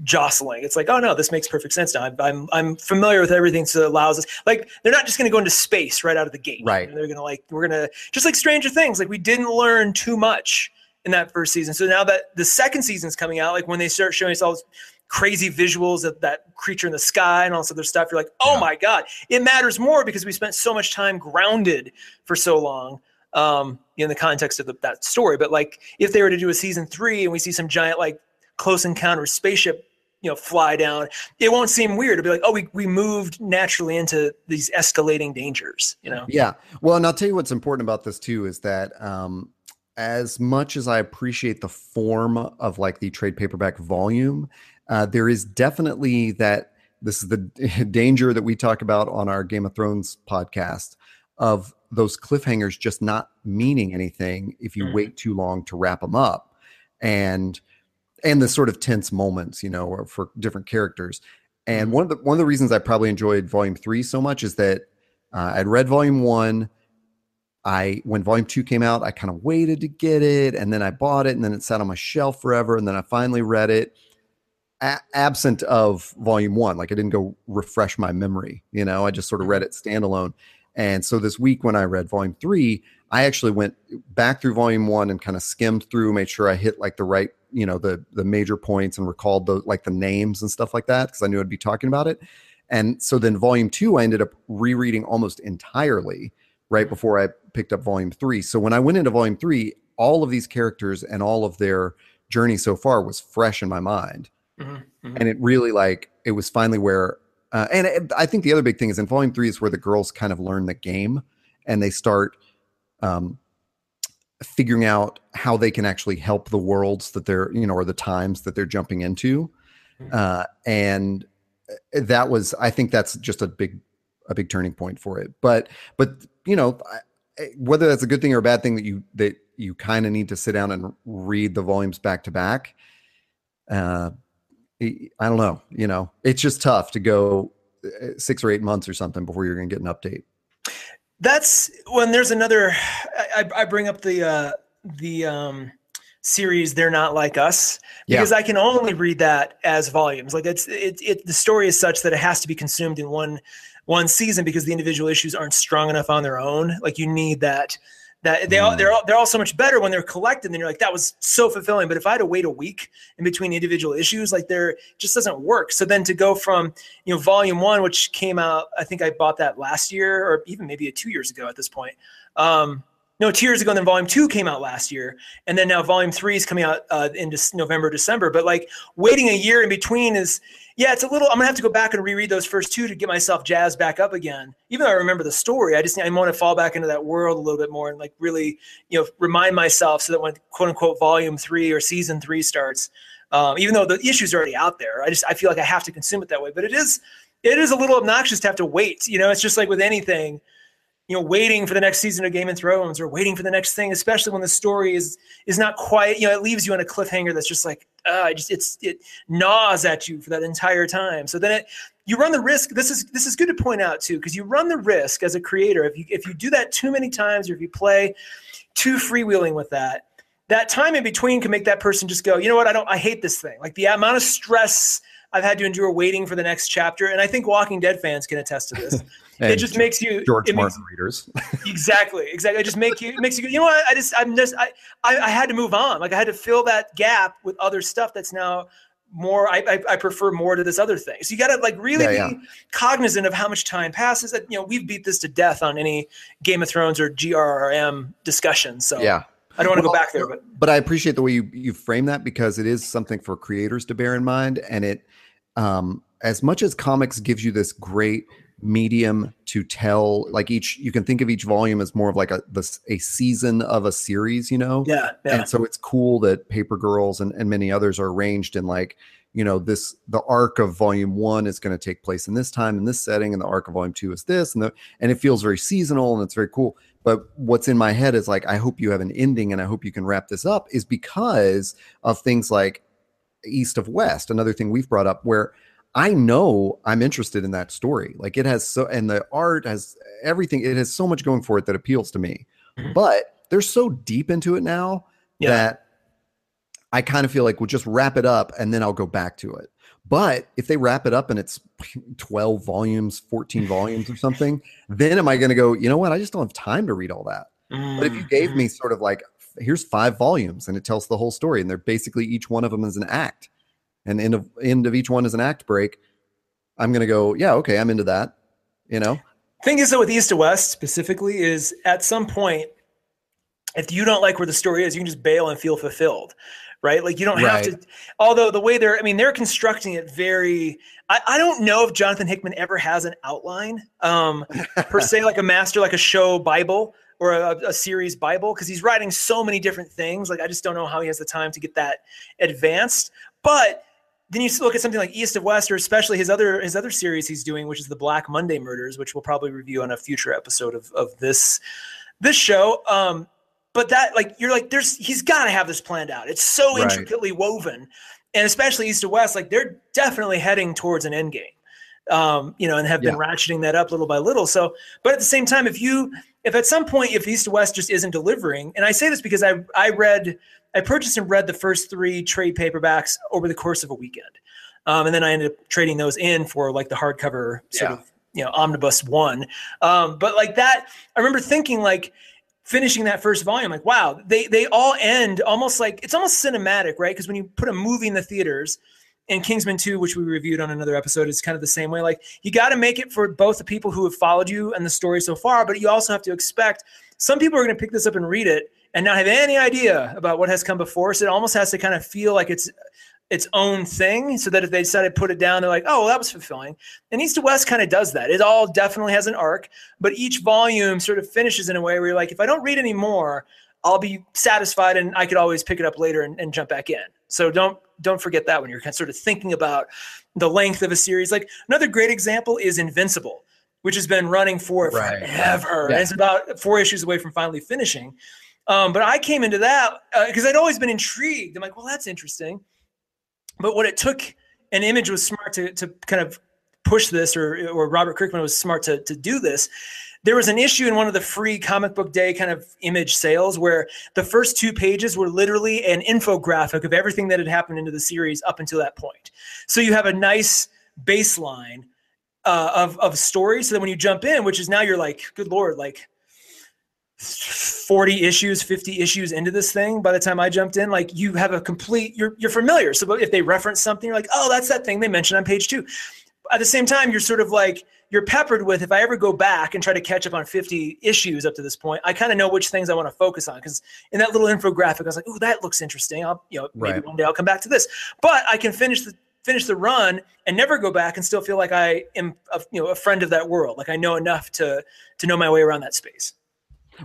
jostling. It's like oh no this makes perfect sense now. I'm, I'm i'm familiar with everything so it allows us like they're not just going to go into space right out of the gate. Right. They're going to like we're going to just like stranger things like we didn't learn too much in that first season. So now that the second season's coming out like when they start showing us all these crazy visuals of that creature in the sky and all this other stuff you're like oh yeah. my god it matters more because we spent so much time grounded for so long um, in the context of the, that story. But like if they were to do a season three and we see some giant like close encounter spaceship, you know, fly down, it won't seem weird. It'll be like, oh, we we moved naturally into these escalating dangers. You know? Yeah. Well, and I'll tell you what's important about this too is that um, as much as I appreciate the form of like the trade paperback volume, uh, there is definitely that. This is the [laughs] danger that we talk about on our Game of Thrones podcast of those cliffhangers just not meaning anything if you mm. wait too long to wrap them up and and the sort of tense moments you know for different characters and mm-hmm. one of the one of the reasons i probably enjoyed volume three so much is that uh, i'd read volume one i when volume two came out i kind of waited to get it and then i bought it and then it sat on my shelf forever and then i finally read it a- absent of volume one like i didn't go refresh my memory you know i just sort of read mm-hmm. it standalone and so this week when I read volume three, I actually went back through volume one and kind of skimmed through, made sure I hit like the right, you know, the the major points and recalled the like the names and stuff like that because I knew I'd be talking about it. And so then volume two, I ended up rereading almost entirely right before I picked up volume three. So when I went into volume three, all of these characters and all of their journey so far was fresh in my mind. Mm-hmm, mm-hmm. And it really like it was finally where uh, and I think the other big thing is in volume three is where the girls kind of learn the game and they start um, figuring out how they can actually help the worlds that they're, you know, or the times that they're jumping into. Hmm. Uh, and uh, that was, I think that's just a big, a big turning point for it. But, but, you know, whether that's a good thing or a bad thing that you, that you kind of need to sit down and read the volumes back to back. Uh, I don't know. You know, it's just tough to go uh, six or eight months or something before you're going to get an update. That's when there's another. I, I bring up the uh, the um, series. They're not like us because yeah. I can only read that as volumes. Like it's it, it. The story is such that it has to be consumed in one one season because the individual issues aren't strong enough on their own. Like you need that that they all they're all they're all so much better when they're collected. And you're like, that was so fulfilling. But if I had to wait a week in between individual issues, like there just doesn't work. So then to go from you know volume one, which came out, I think I bought that last year or even maybe a two years ago at this point. Um, no, two years ago, and then volume two came out last year, and then now volume three is coming out uh, in November, December. But like waiting a year in between is yeah, it's a little. I'm gonna have to go back and reread those first two to get myself jazzed back up again. Even though I remember the story, I just I want to fall back into that world a little bit more and like really, you know, remind myself so that when quote unquote volume three or season three starts, Um, even though the issue's already out there, I just I feel like I have to consume it that way. But it is it is a little obnoxious to have to wait. You know, it's just like with anything you know waiting for the next season of game of thrones or waiting for the next thing especially when the story is is not quite you know it leaves you on a cliffhanger that's just like uh just it's it gnaws at you for that entire time. So then it you run the risk this is this is good to point out too because you run the risk as a creator if you if you do that too many times or if you play too freewheeling with that that time in between can make that person just go you know what? I don't i hate this thing. Like the amount of stress I've had to endure waiting for the next chapter, and I think Walking Dead fans can attest to this. It just makes you George Martin makes, readers. [laughs] exactly, exactly. It just make you it makes you. You know what? I just I'm just I, I I had to move on. Like I had to fill that gap with other stuff that's now more I, I, I, prefer more to this other thing so you got to like really yeah, be yeah. cognizant of how much time passes that you know we've beat this to death on any game of thrones or grrm discussion so yeah I don't want to well, go back there, but but I appreciate the way you you frame that because it is something for creators to bear in mind, and it um, as much as comics gives you this great medium to tell like each you can think of each volume as more of like a this a season of a series you know yeah, yeah. and so it's cool that paper girls and, and many others are arranged in like you know this the arc of volume one is going to take place in this time in this setting and the arc of volume two is this and the and it feels very seasonal and it's very cool but what's in my head is like i hope you have an ending and i hope you can wrap this up is because of things like east of west another thing we've brought up where i know i'm interested in that story like it has so and the art has everything it has so much going for it that appeals to me mm-hmm. but they're so deep into it now yeah. that i kind of feel like we'll just wrap it up and then i'll go back to it but if they wrap it up and it's [laughs] 12 volumes 14 volumes or something then am i going to go you know what i just don't have time to read all that mm-hmm. but if you gave me mm-hmm. sort of like here's five volumes and it tells the whole story and they're basically each one of them is an act and end of end of each one is an act break i'm going to go yeah okay i'm into that you know thing is though with east of west specifically is at some point if you don't like where the story is you can just bail and feel fulfilled right like you don't right. have to although the way they're i mean they're constructing it very I, I don't know if jonathan hickman ever has an outline um per se like a master like a show bible or a, a series Bible because he's writing so many different things. Like I just don't know how he has the time to get that advanced. But then you look at something like East of West, or especially his other his other series he's doing, which is the Black Monday Murders, which we'll probably review on a future episode of of this this show. Um, but that like you're like there's he's got to have this planned out. It's so right. intricately woven, and especially East of West, like they're definitely heading towards an end game. Um, you know, and have been yeah. ratcheting that up little by little. So, but at the same time, if you if at some point if East of West just isn't delivering, and I say this because I I read I purchased and read the first three trade paperbacks over the course of a weekend, um, and then I ended up trading those in for like the hardcover sort yeah. of you know omnibus one. Um, but like that, I remember thinking like finishing that first volume like wow they they all end almost like it's almost cinematic right because when you put a movie in the theaters and Kingsman 2, which we reviewed on another episode, is kind of the same way. Like you got to make it for both the people who have followed you and the story so far, but you also have to expect some people are going to pick this up and read it and not have any idea about what has come before. So it almost has to kind of feel like it's its own thing so that if they decide to put it down, they're like, oh, well, that was fulfilling. And East of West kind of does that. It all definitely has an arc, but each volume sort of finishes in a way where you're like, if I don't read anymore, I'll be satisfied and I could always pick it up later and, and jump back in. So don't don't forget that when you're kind of sort of thinking about the length of a series. Like another great example is Invincible, which has been running for right. forever. Yeah. And it's about four issues away from finally finishing. Um, but I came into that because uh, I'd always been intrigued. I'm like, well, that's interesting. But what it took, an image was smart to, to kind of push this, or, or Robert Kirkman was smart to, to do this, there was an issue in one of the free comic book day kind of image sales where the first two pages were literally an infographic of everything that had happened into the series up until that point. So you have a nice baseline uh, of of story. So that when you jump in, which is now you're like, good lord, like 40 issues 50 issues into this thing by the time i jumped in like you have a complete you're you're familiar so if they reference something you're like oh that's that thing they mentioned on page two at the same time you're sort of like you're peppered with if I ever go back and try to catch up on 50 issues up to this point, I kind of know which things I want to focus on. Because in that little infographic, I was like, "Oh, that looks interesting. I'll, you know, maybe right. one day I'll come back to this." But I can finish the finish the run and never go back and still feel like I am, a, you know, a friend of that world. Like I know enough to to know my way around that space.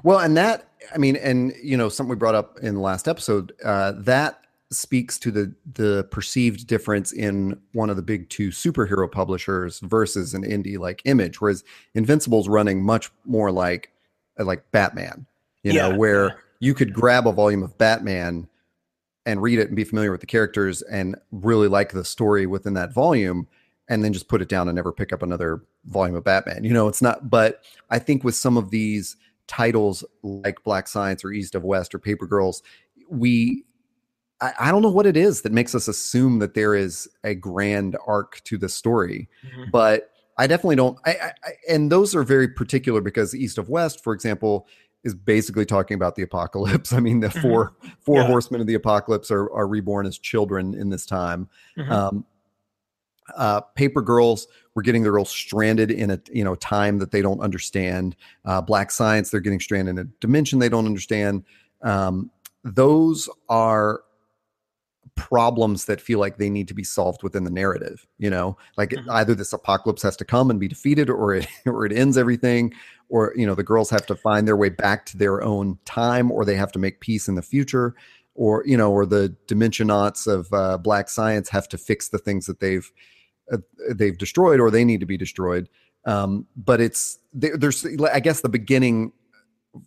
Well, and that I mean, and you know, something we brought up in the last episode uh, that speaks to the the perceived difference in one of the big two superhero publishers versus an indie like Image, whereas Invincible's running much more like like Batman, you yeah, know, where you could grab a volume of Batman and read it and be familiar with the characters and really like the story within that volume and then just put it down and never pick up another volume of Batman. You know, it's not but I think with some of these titles like Black Science or East of West or Paper Girls, we I, I, don't know what it is that makes us assume that there is a grand arc to the story, mm-hmm. but I definitely don't. I, I, and those are very particular because East of West, for example, is basically talking about the apocalypse. [laughs] I mean, the mm-hmm. four four yeah. horsemen of the apocalypse are are reborn as children in this time. Mm-hmm. Um, uh, paper girls we're getting the girls stranded in a you know time that they don't understand uh, black science they're getting stranded in a dimension they don't understand um, those are problems that feel like they need to be solved within the narrative you know like mm-hmm. either this apocalypse has to come and be defeated or it [laughs] or it ends everything or you know the girls have to find their way back to their own time or they have to make peace in the future or you know or the dimensionauts of uh, black science have to fix the things that they've uh, they've destroyed or they need to be destroyed um, but it's there's i guess the beginning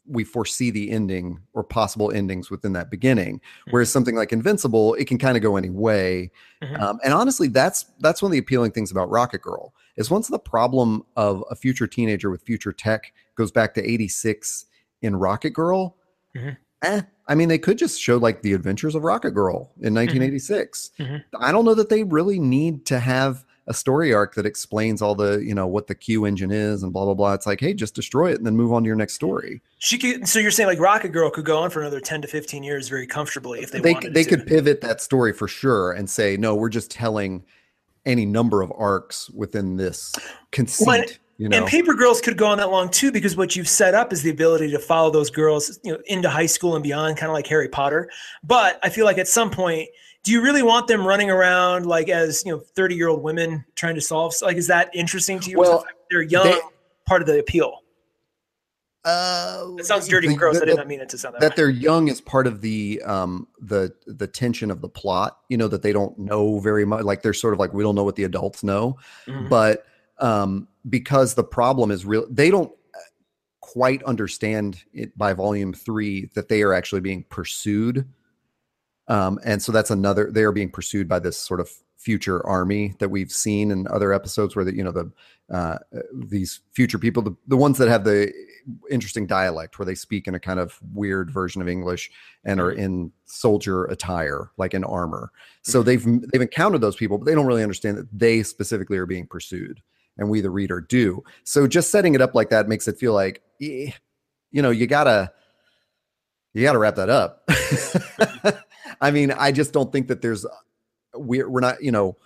we foresee the ending or possible endings within that beginning whereas mm-hmm. something like invincible it can kind of go any way mm-hmm. um, and honestly that's that's one of the appealing things about rocket girl is once the problem of a future teenager with future tech goes back to 86 in rocket girl mm-hmm. eh, i mean they could just show like the adventures of rocket girl in 1986 mm-hmm. mm-hmm. i don't know that they really need to have a story arc that explains all the you know what the Q engine is and blah blah blah. It's like, hey, just destroy it and then move on to your next story. She could. So you're saying like Rocket Girl could go on for another ten to fifteen years very comfortably if they they they to. could pivot that story for sure and say, no, we're just telling any number of arcs within this conceit. Well, you know? And Paper Girls could go on that long too, because what you've set up is the ability to follow those girls, you know, into high school and beyond, kind of like Harry Potter. But I feel like at some point do you really want them running around like as you know 30 year old women trying to solve like is that interesting to you? Well they're young they, part of the appeal. Uh it sounds dirty the, and gross. The, i did not mean it to sound that, that way. they're young is part of the um the the tension of the plot you know that they don't know very much like they're sort of like we don't know what the adults know. Mm-hmm. but um because the problem is real they don't quite understand it by volume three that they are actually being pursued um, and so that's another, they are being pursued by this sort of future army that we've seen in other episodes where the, you know, the, uh, these future people, the, the ones that have the interesting dialect where they speak in a kind of weird version of English and are mm-hmm. in soldier attire, like in armor. So mm-hmm. they've, they've encountered those people, but they don't really understand that they specifically are being pursued and we, the reader do. So just setting it up like that makes it feel like, eh, you know, you gotta, you gotta wrap that up. [laughs] I mean, I just don't think that there's we're we're not, you know,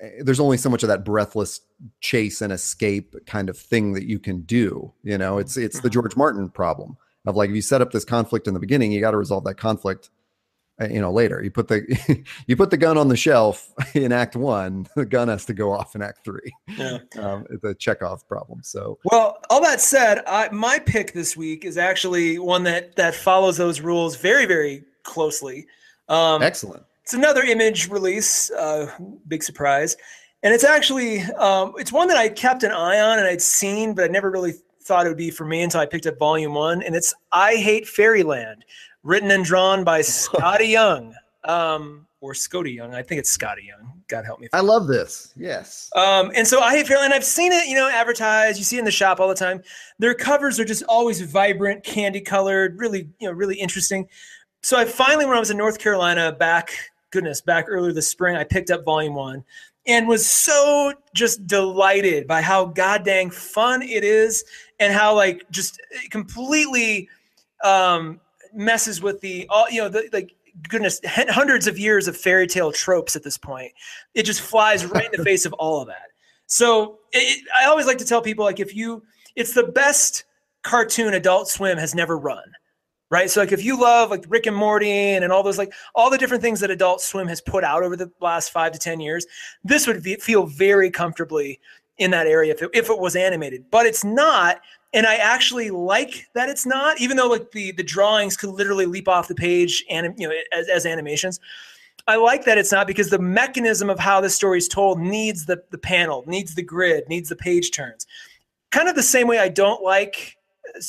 eh, there's only so much of that breathless chase and escape kind of thing that you can do. You know, it's it's the mm-hmm. George Martin problem of like if you set up this conflict in the beginning, you got to resolve that conflict eh, you know later you put the [laughs] you put the gun on the shelf [laughs] in act one the gun has to go off in act three yeah [laughs] um, the chekhov problem so well all that said I, my pick this week is actually one that that follows those rules very very closely um, Excellent. It's another image release, uh, big surprise, and it's actually um, it's one that I kept an eye on and I'd seen, but I never really thought it would be for me until I picked up Volume One, and it's I Hate Fairyland, written and drawn by [laughs] Skottie Young. Um, or Skottie Young. I think it's Skottie Young. God help me. I love this. Yes. Um, and so I hate Fairyland. I've seen it, you know, advertised. You see it in the shop all the time. Their covers are just always vibrant, candy colored, really, you know, really interesting. So I finally, when I was in North Carolina back, goodness, back earlier this spring, I picked up volume one and was so just delighted by how goddamn fun it is and how like just completely um, messes with the all you know the like goodness hundreds of years of fairy tale tropes at this point. It just flies right in the [laughs] face of all of that. So it, i always like to tell people like if you it's the best cartoon adult swim has never run right? So like if you love like Rick and Morty and all those like all the different things that Adult Swim has put out over the last five to ten years, this would be, feel very comfortably in that area if it, if it was animated. But it's not, and I actually like that it's not, even though like the the drawings could literally leap off the page and you know as, as animations. I like that it's not because the mechanism of how the story is told needs the, the panel, needs the grid, needs the page turns. Kind of the same way I don't like, uh,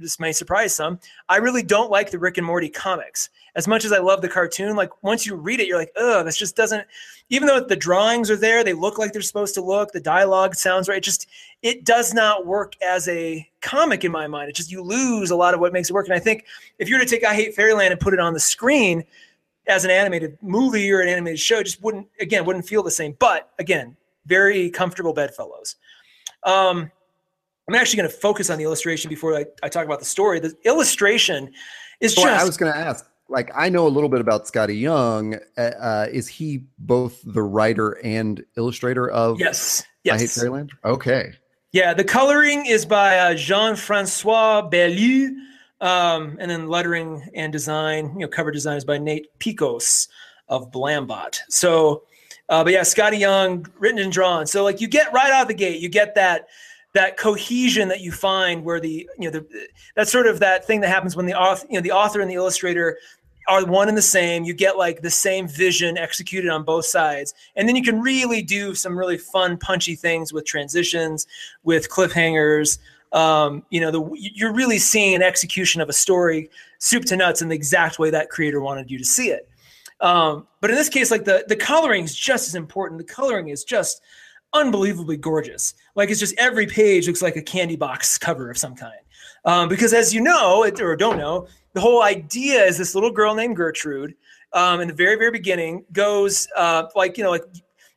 this may surprise some, I really don't like the Rick and Morty comics. As much as I love the cartoon, like once you read it, you're like, oh, this just doesn't, even though the drawings are there, they look like they're supposed to look, the dialogue sounds right. It just, it does not work as a comic in my mind. It just, you lose a lot of what makes it work. And I think if you were to take I Hate Fairyland and put it on the screen, as an animated movie or an animated show it just wouldn't again wouldn't feel the same but again very comfortable bedfellows um, i'm actually going to focus on the illustration before I, I, talk about the story. The illustration is just i was going to ask like i know a little bit about Skottie young. Uh, uh, is he both the writer and illustrator of yes yes i hate fairyland? Okay. Yeah the coloring is by uh, jean-francois beaulieu um, and then lettering and design, you know, cover design is by Nate Piekos of Blambot. So, uh, but yeah, Skottie Young, written and drawn. So like you get right out of the gate, you get that that cohesion that you find where the you know the that's sort of that thing that happens when the author you know the author and the illustrator are one and the same. You get like the same vision executed on both sides. And then you can really do some really fun, punchy things with transitions, with cliffhangers, um, you know, the, you're really seeing an execution of a story, soup to nuts, in the exact way that creator wanted you to see it. Um, but in this case, like the the coloring is just as important. The coloring is just unbelievably gorgeous. Like it's just every page looks like a candy box [laughs] cover of some kind. Um, because as you know, or don't know, the whole idea is this little girl named Gertrude. Um, in the very very beginning, goes uh, like you know like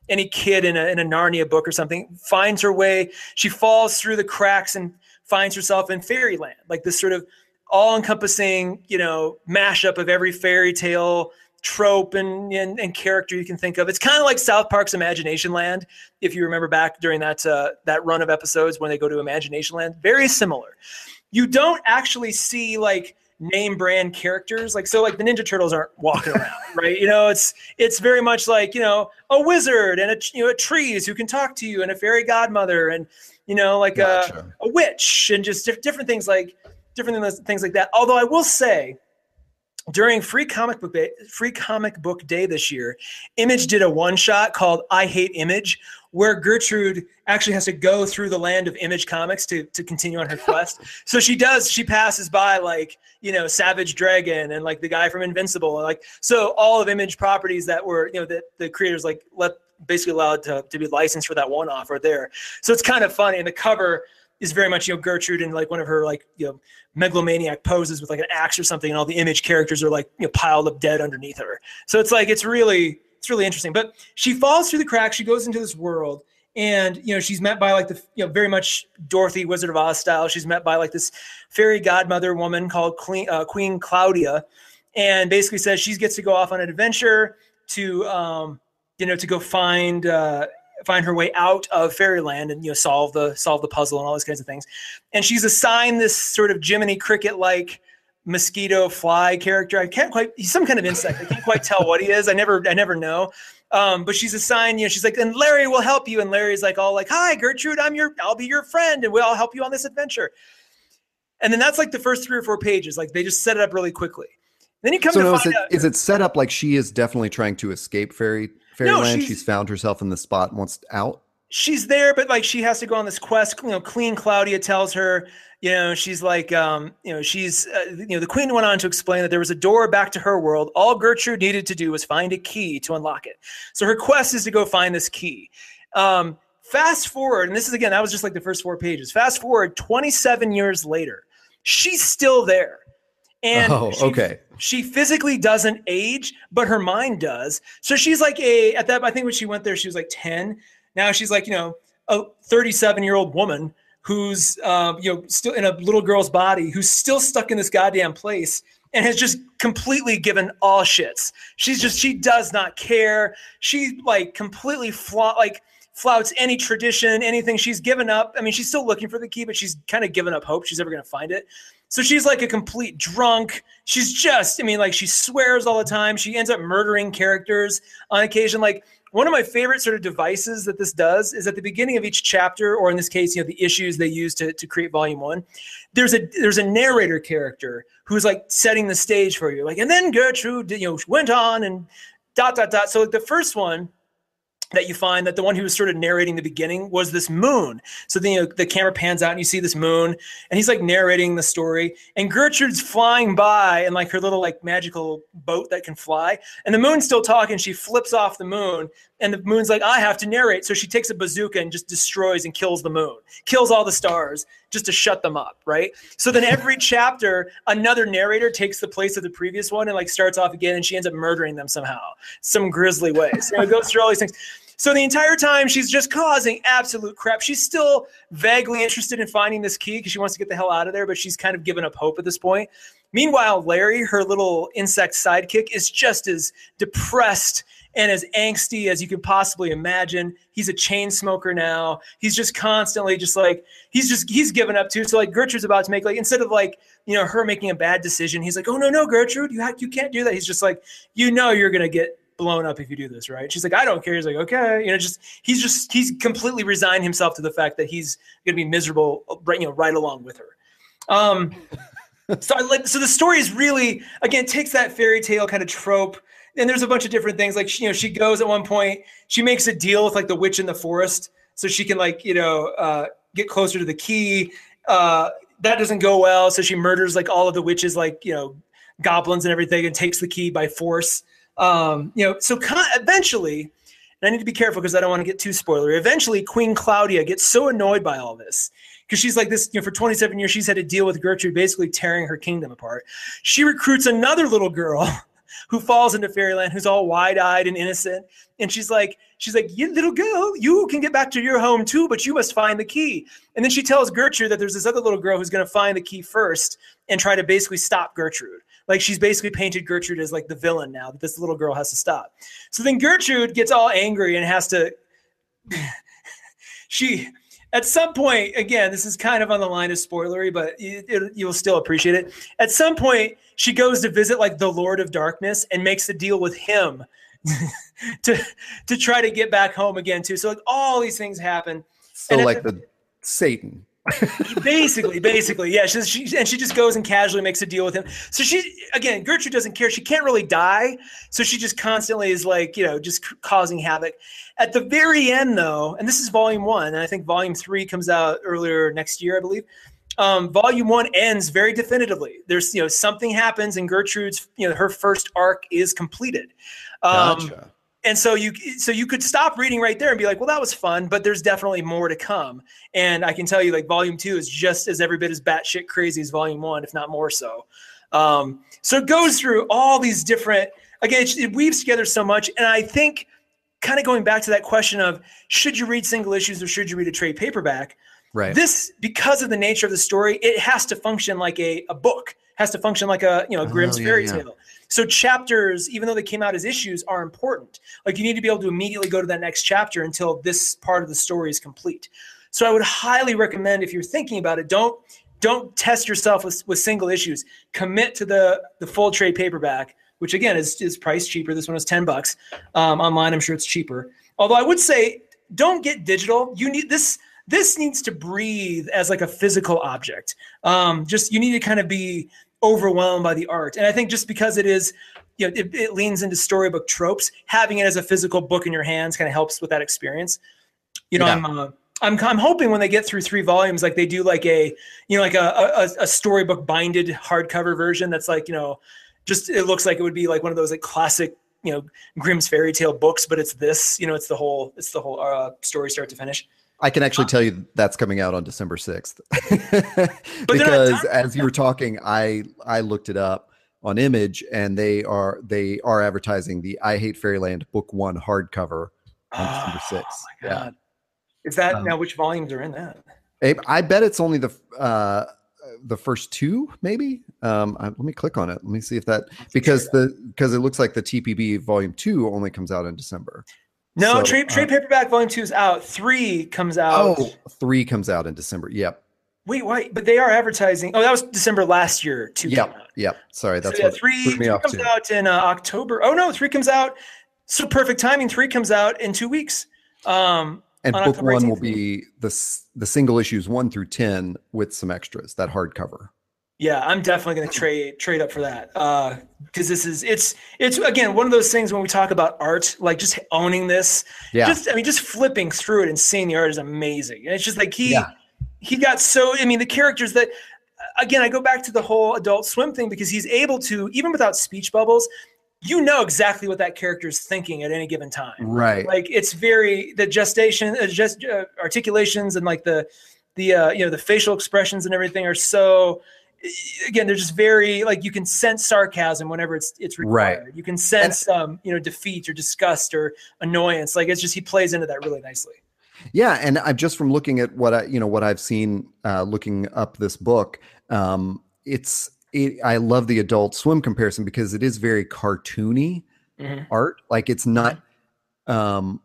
any kid in a, in a Narnia book or something finds her way. She falls through the cracks and finds herself in fairyland, like this sort of all encompassing, you know, mashup of every fairy tale trope and, and, and character you can think of. It's kind of like South Park's Imagination Land, if you remember back during that uh, that run of episodes when they go to Imagination Land. Very similar. You don't actually see like name brand characters like so like the ninja turtles aren't walking around [laughs] right you know it's it's very much like you know a wizard and a you know a trees who can talk to you and a fairy godmother and you know like gotcha. a, a witch and just different things like different things like that although i will say during free comic book day, free comic book day this year image did a one shot called i hate image where Gertrude actually has to go through the land of Image Comics to to continue on her quest. [laughs] so she does. She passes by like you know Savage Dragon and like the guy from Invincible and like so all of Image properties that were you know that the creators like let basically allowed to, to be licensed for that one off are there. So it's kind of funny. And the cover is very much you know Gertrude in like one of her like you know megalomaniac poses with like an axe or something, and all the Image characters are like you know piled up dead underneath her. So it's like it's really it's really interesting. But she falls through the cracks. She goes into this world, and you know she's met by like the you know very much Dorothy Wizard of Oz style. She's met by like this fairy godmother woman called Queen, uh, Queen Cloudia, and basically says she gets to go off on an adventure to um, you know to go find. Uh, find her way out of fairyland and you know solve the solve the puzzle and all those kinds of things and she's assigned this sort of jiminy cricket like mosquito fly character. I can't quite. He's some kind of insect. I can't quite tell what he is. I never. I never know. Um, but she's assigned. You know, she's like, and Larry will help you. And Larry's like, all like, hi Gertrude, I'm your. I'll be your friend, and we'll help you on this adventure. And then that's like the first three or four pages. Like they just set it up really quickly. Then you come so to no, find is it, out, is it set up like she is definitely trying to escape fairy fairyland? No, she's, she's found herself in the spot wants out. She's there, but like she has to go on this quest. You know, Queen Cloudia tells her you know she's like um, you know she's uh, you know the queen went on to explain that there was a door back to her world all gertrude needed to do was find a key to unlock it so her quest is to go find this key um, fast forward and this is again that was just like the first four pages fast forward 27 years later she's still there and oh, she, okay. She physically doesn't age, but her mind does. So she's like a at that I think when she went there, she was like 10. Now she's like, you know, a 37 year old woman who's um, you know still in a little girl's body who's still stuck in this goddamn place and has just completely given all shits. She's just she does not care. She like completely flaw like flouts any tradition, anything. She's given up. I mean, she's still looking for the key, but she's kind of given up hope she's ever going to find it. So she's like a complete drunk. She's just, I mean, like she swears all the time. She ends up murdering characters on occasion. Like one of my favorite sort of devices that this does is at the beginning of each chapter, or in this case, you know, the issues they use to, to create volume one, there's a there's a narrator character who's like setting the stage for you. Like, and then Gertrude, you know, went on and dot dot dot. So the first one that you find that the one who was sort of narrating the beginning was this moon. So then you know, the camera pans out and you see this moon, and he's like narrating the story. And Gertrude's flying by in like her little like magical boat that can fly, and the moon's still talking. She flips off the moon, and the moon's like, "I have to narrate." So she takes a bazooka and just destroys and kills the moon, kills all the stars just to shut them up, right? So then every [laughs] chapter, another narrator takes the place of the previous one and like starts off again, and she ends up murdering them somehow, some grisly ways. You know, it goes through all these things. So the entire time she's just causing absolute crap. She's still vaguely interested in finding this key because she wants to get the hell out of there, but she's kind of given up hope at this point. Meanwhile, Larry, her little insect sidekick, is just as depressed and as angsty as you could possibly imagine. He's a chain smoker now. He's just constantly just like he's just he's given up too. So like Gertrude's about to make like instead of like you know her making a bad decision, he's like, oh no no Gertrude, you ha- you can't do that. He's just like you know you're gonna get blown up if you do this, right? She's like, I don't care. He's like, okay, you know, just he's just he's completely resigned himself to the fact that he's going to be miserable, right? You know, right along with her. Um, [laughs] so I like so the story is really again takes that fairy tale kind of trope. And there's a bunch of different things. Like she, you know, she goes at one point, she makes a deal with like the witch in the forest, so she can like you know uh, get closer to the key. Uh, that doesn't go well, so she murders like all of the witches, like you know, goblins and everything, and takes the key by force. Um, you know, so eventually, and I need to be careful because I don't want to get too spoilery. Eventually, Queen Cloudia gets so annoyed by all this because she's like this, you know, for 27 years, she's had to deal with Gertrude basically tearing her kingdom apart. She recruits another little girl [laughs] who falls into fairyland, who's all wide-eyed and innocent, and she's like, she's like, "You little girl, you can get back to your home too, but you must find the key." And then she tells Gertrude that there's this other little girl who's going to find the key first and try to basically stop Gertrude. Like she's basically painted Gertrude as like the villain now that this little girl has to stop. So then Gertrude gets all angry and has to. [sighs] she, at some point, again, this is kind of on the line of spoilery, but it, it, you'll still appreciate it. At some point, she goes to visit like the Lord of Darkness and makes a deal with him [laughs] to to try to get back home again too. So like all these things happen. So like the, the Satan basically, basically, yeah. She, she, and she just goes and casually makes a deal with him. So she, again, Gertrude doesn't care. She can't really die, so she just constantly is like, you know, just causing havoc. At the very end, though, and this is volume one, and I think volume three comes out earlier next year, I believe. Um, volume one ends very definitively. There's, you know, something happens, and Gertrude's, you know, her first arc is completed. Um, gotcha and so you so you could stop reading right there and be like well that was fun but there's definitely more to come. And i can tell you like volume two is just as every bit as batshit crazy as volume one if not more so. Um, so it goes through all these different again it, it weaves together so much. And i think kind of going back to that question of should you read single issues or should you read a trade paperback? Right. This because of the nature of the story it has to function like a, a book. Has to function like a you know grimm's oh, yeah, fairy tale so chapters, even though they came out as issues, are important. Like you need to be able to immediately go to that next chapter until this part of the story is complete. So I would highly recommend if you're thinking about it, don't don't test yourself with, with single issues. Commit to the the full trade paperback, which again is is priced cheaper. This one is ten bucks um, online. I'm sure it's cheaper. Although I would say don't get digital. You need this. This needs to breathe as like a physical object. Um, just you need to kind of be overwhelmed by the art. And I think just because it is, you know, it, it leans into storybook tropes, having it as a physical book in your hands kind of helps with that experience. You know, yeah. I'm, uh, I'm, I'm hoping when they get through three volumes, like they do like a, you know, like a, a, a storybook binded hardcover version that's like, you know, just it looks like it would be like one of those like classic you know Grimm's fairy tale books, but it's this. You know, it's the whole it's the whole uh, story start to finish. I can actually tell you that's coming out on December 6th. [laughs] because as you were talking, I I looked it up on Image and they are they are advertising the I Hate Fairyland book 1 hardcover on oh, December 6th. Oh my god. Yeah. Is that um, now which volumes are in that? I bet it's only the uh the first two maybe um I, let me click on it let me see if that because the because it looks like the tpb volume two only comes out in december no, so, trade trade uh, paperback volume two is out. Three comes out. Oh, three comes out in December. Yep. Wait, wait, but they are advertising. Oh, that was December last year. Two. Yep. Yep. Sorry, that's so, yeah, three, three comes too. out in uh, October. Oh no, three comes out. So perfect timing. Three comes out in two weeks. Um, and on book October one 18th. will be the the single issues one through ten with some extras. That hardcover. Yeah, I'm definitely going to trade trade up for that because uh, this is it's it's again one of those things when we talk about art, like just owning this. Yeah. Just I mean, just flipping through it and seeing the art is amazing. And it's just like he yeah. he got so. I mean, the characters that again, I go back to the whole Adult Swim thing because he's able to even without speech bubbles. You know exactly what that character is thinking at any given time, right? Like it's very the gestation, uh, just uh, articulations, and like the the uh, you know the facial expressions and everything are so again they're just very like you can sense sarcasm whenever it's it's required. Right. you can sense and, um you know defeat or disgust or annoyance. Like it's just he plays into that really nicely. Yeah and i'm just from looking at what i you know what i've seen uh looking up this book um it's it, i love the adult swim comparison because it is very cartoony mm-hmm. art. Like it's not um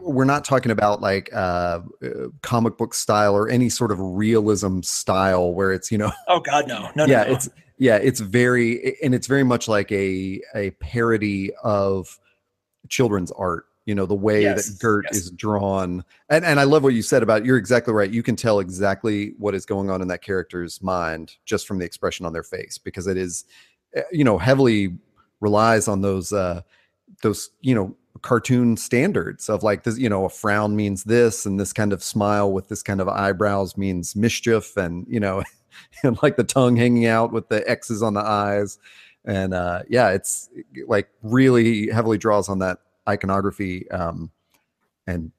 we're not talking about like uh, uh, comic book style or any sort of realism style where it's you know oh god no no yeah no, no. it's yeah it's very and it's very much like a a parody of children's art you know the way yes, that Gert yes. is drawn and and I love what you said about you're exactly right you can tell exactly what is going on in that character's mind just from the expression on their face because it is eh, you know heavily relies on those uh those you know cartoon standards of like this you know a frown means this and this kind of smile with this kind of eyebrows means mischief and you know [laughs] and like the tongue hanging out with the x's on the eyes. And uh yeah it's like really heavily draws on that iconography um and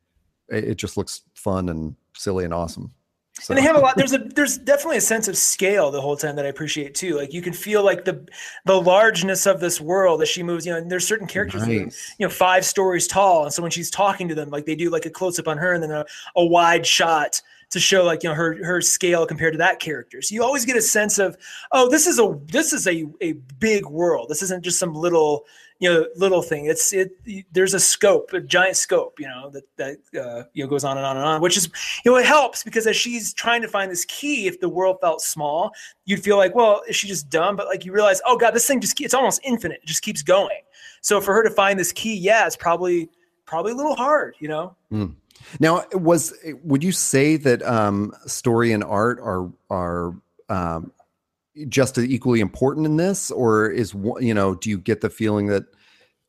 it just looks fun and silly and awesome so. And they have a lot. There's a there's definitely a sense of scale the whole time that I appreciate too. Like you can feel like the the largeness of this world as she moves. You know, and there's certain characters, nice. you know, five stories tall, and so when she's talking to them, like they do like a close up on her and then a, a wide shot to show like you know her her scale compared to that character. So you always get a sense of oh this is a this is a a big world. This isn't just some little you know little thing. It's it there's a scope a giant scope you know that that uh, you know goes on and on and on which is you know it helps because as she's trying to find this key if the world felt small you'd feel like well is she just dumb? But like you realize oh god this thing just it's almost infinite. It just keeps going. So for her to find this key yeah it's probably probably a little hard you know? Mm. now was would you say that um story and art are are um just as equally important in this, or is you know, do you get the feeling that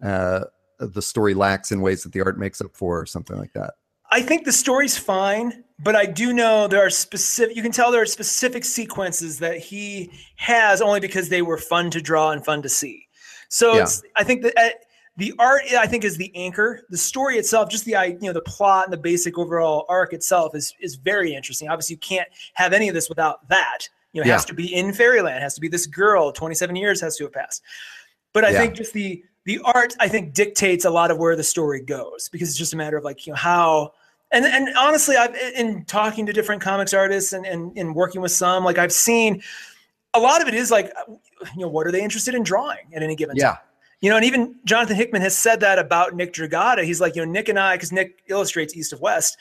uh, the story lacks in ways that the art makes up for, or something like that? I think the story's fine, but I do know there are specific. You can tell there are specific sequences that he has only because they were fun to draw and fun to see. So yeah. I think that. Uh, the art i think is the anchor the story itself just the you know the plot and the basic overall arc itself is is very interesting obviously you can't have any of this without that you know, yeah. has to be in fairyland, has to be this girl, 27 years has to have passed. But I yeah. think just the the art, I think, dictates a lot of where the story goes because it's just a matter of like, you know, how and and honestly, I've in talking to different comics artists and and, and working with some, like I've seen a lot of it is like, you know, what are they interested in drawing at any given yeah. time? You know, and even Jonathan Hickman has said that about Nick Dragotta. He's like, you know, Nick and I, because Nick illustrates East of West.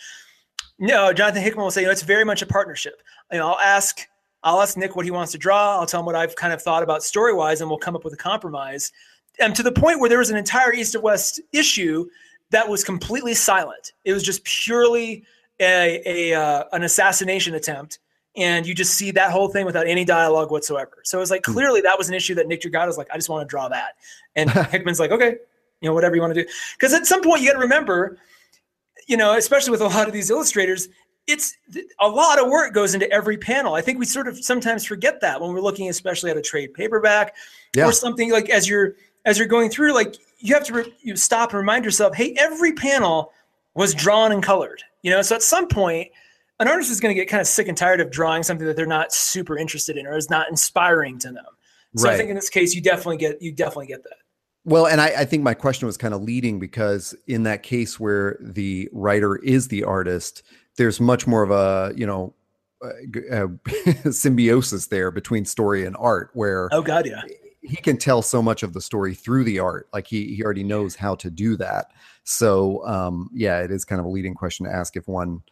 No, Jonathan Hickman will say, you know, it's very much a partnership. You know, I'll ask I'll ask Nick what he wants to draw. I'll tell him what I've kind of thought about story wise, and we'll come up with a compromise. And to the point where there was an entire East of West issue that was completely silent. It was just purely a, a uh, an assassination attempt, and you just see that whole thing without any dialogue whatsoever. So it was like hmm. clearly that was an issue that Nick Dragotta was like, I just want to draw that, and [laughs] Hickman's like, okay, you know, whatever you want to do. Because at some point you got to remember, you know, especially with a lot of these illustrators, it's a lot of work goes into every panel. I think we sort of sometimes forget that when we're looking, especially at a trade paperback yeah. or something like as you're as you're going through, like you have to re- you stop and remind yourself, hey, every panel was drawn and colored. You know, so at some point, an artist is going to get kind of sick and tired of drawing something that they're not super interested in or is not inspiring to them. So right. I think in this case, you definitely get you definitely get that. Well, and I, I, think my question was kind of leading because in that case where the writer is the artist, there's much more of a you know [laughs] symbiosis there between story and art where oh god yeah. he can tell so much of the story through the art. Like he he already knows how to do that. So um yeah it is kind of a leading question to ask if one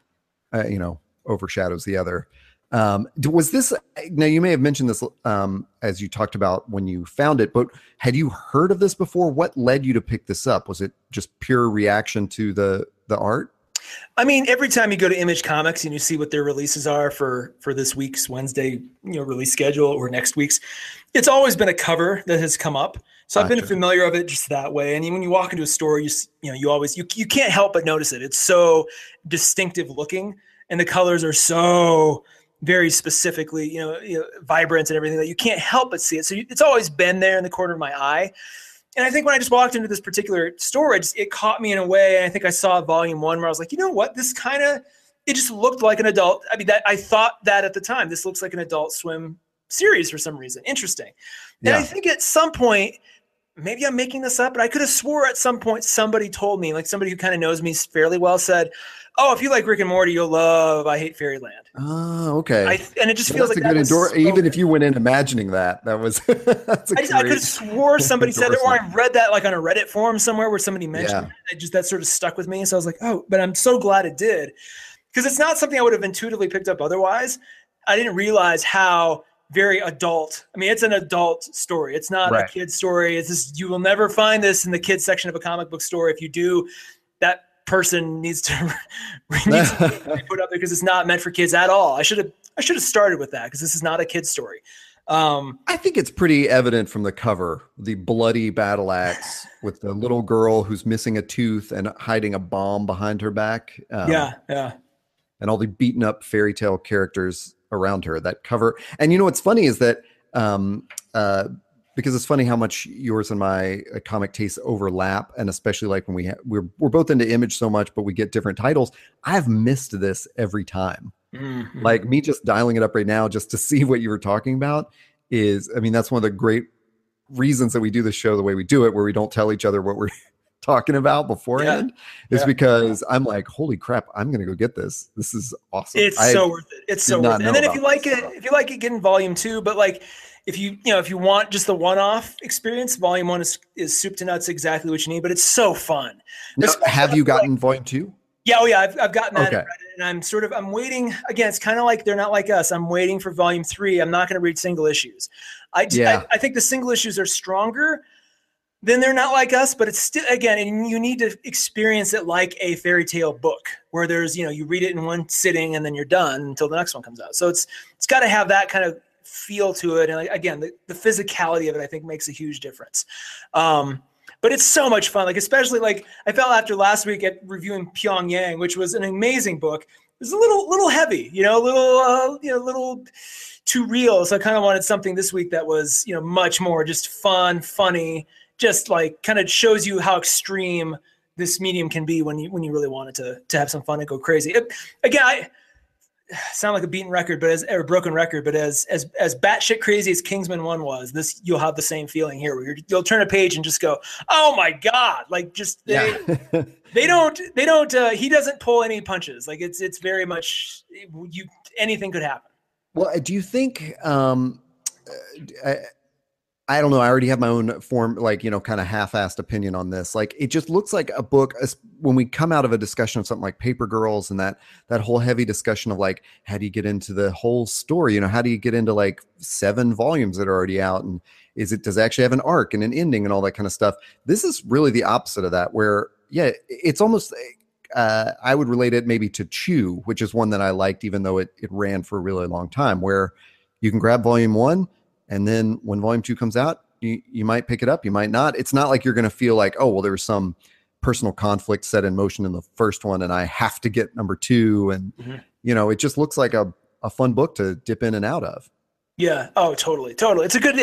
uh, you know overshadows the other. Um was this now you may have mentioned this um as you talked about when you found it but had you heard of this before? What led you to pick this up? Was it just pure reaction to the the art I mean, every time you go to Image Comics and you see what their releases are for for this week's Wednesday, you know, release schedule or next week's, it's always been a cover that has come up. So I've been familiar of it just that way. And when you walk into a store, you you know you always you you can't help but notice it. It's so distinctive looking, and the colors are so very specifically you know, you know vibrant and everything that you can't help but see it. So it's always been there in the corner of my eye. And I think when I just walked into this particular store, it, just, it caught me in a way. And I think I saw volume one where I was like, you know what, this kind of it just looked like an adult. I mean, that I thought that at the time. This looks like an adult swim series for some reason. Interesting. And yeah. I think at some point maybe I'm making this up, but I could have swore at some point somebody told me, like somebody who kind of knows me fairly well, said, "Oh, if you like Rick and Morty, you'll love I Hate Fairyland." Oh, okay. I, and it just feels like a good endor- Even if you went in imagining that, that was. [laughs] that's I, I could have swore somebody said it, or I read that like on a Reddit forum somewhere where somebody mentioned yeah. it. Just that sort of stuck with me, so I was like, "Oh," but I'm so glad it did because it's not something I would have intuitively picked up otherwise. I didn't realize how very adult. I mean, it's an adult story. It's not right. a kid story. It's just you will never find this in the kids section of a comic book store. If you do, that person needs to, [laughs] needs to [laughs] put up there because it's not meant for kids at all. I should have I should have started with that because this is not a kid's story. Um, I think it's pretty evident from the cover, the bloody battle axe with the little girl who's missing a tooth and hiding a bomb behind her back. Um, yeah, yeah. And all the beaten up fairy tale characters around her. That cover, and you know what's funny is that um, uh, because it's funny how much yours and my uh, comic tastes overlap, and especially like when we ha- we're we're both into image so much, but we get different titles. I've missed this every time. Mm-hmm. Like me just dialing it up right now just to [laughs] see what you were talking about is, I mean, that's one of the great reasons that we do the show the way we do it, where we don't tell each other what we're [laughs] talking about beforehand yeah. is yeah. because I'm like, holy crap, I'm gonna go get this. This is awesome. It's I so worth it. It's so worth it. And then if you like it, if you like it, get in volume two. But like if you you know if you want just the one-off experience, volume one is, is soup to nuts exactly what you need. But it's so fun. Now, have you gotten like, volume two? Yeah, oh yeah, I've, I've gotten that, okay. and I'm sort of I'm waiting. Again, it's kind of like they're not like us. I'm waiting for volume three. I'm not going to read single issues. I, yeah. I I think the single issues are stronger then they're not like us but it's still again and you need to experience it like a fairy tale book where there's you know you read it in one sitting and then you're done until the next one comes out so it's it's got to have that kind of feel to it. And like, again the, the physicality of it i think makes a huge difference. Um, but it's so much fun. Like especially like i felt after last week at reviewing pyongyang which was an amazing book. It was a little little heavy you know a little uh, you know a little too real. So i kind of wanted something this week that was you know much more just fun funny just like kind of shows you how extreme this medium can be when you when you really want it to to have some fun and go crazy. It, again, I sound like a beaten record, but as or a broken record, but as as as batshit crazy as Kingsman One was, this you'll have the same feeling here. Where you'll turn a page and just go, "Oh my god!" Like just they yeah. [laughs] they don't they don't uh, he doesn't pull any punches. Like it's it's very much you anything could happen. Well, do you think? um uh, I don't know. I already have my own form, like, you know, kind of half assed opinion on this. Like, it just looks like a book when we come out of a discussion of something like Paper Girls and that, that whole heavy discussion of like, how do you get into the whole story? You know, how do you get into like seven volumes that are already out? And is it, does it actually have an arc and an ending and all that kind of stuff? This is really the opposite of that, where, yeah, it's almost, uh, I would relate it maybe to Chew, which is one that I liked, even though it, it ran for a really long time, where you can grab volume one and then when volume two comes out, you, you might pick it up, you might not. It's not like you're going to feel like, oh, well, there was some personal conflict set in motion in the first one and I have to get number two. And, mm-hmm. you know, it just looks like a, a fun book to dip in and out of. Yeah. Oh, totally, totally. It's a good,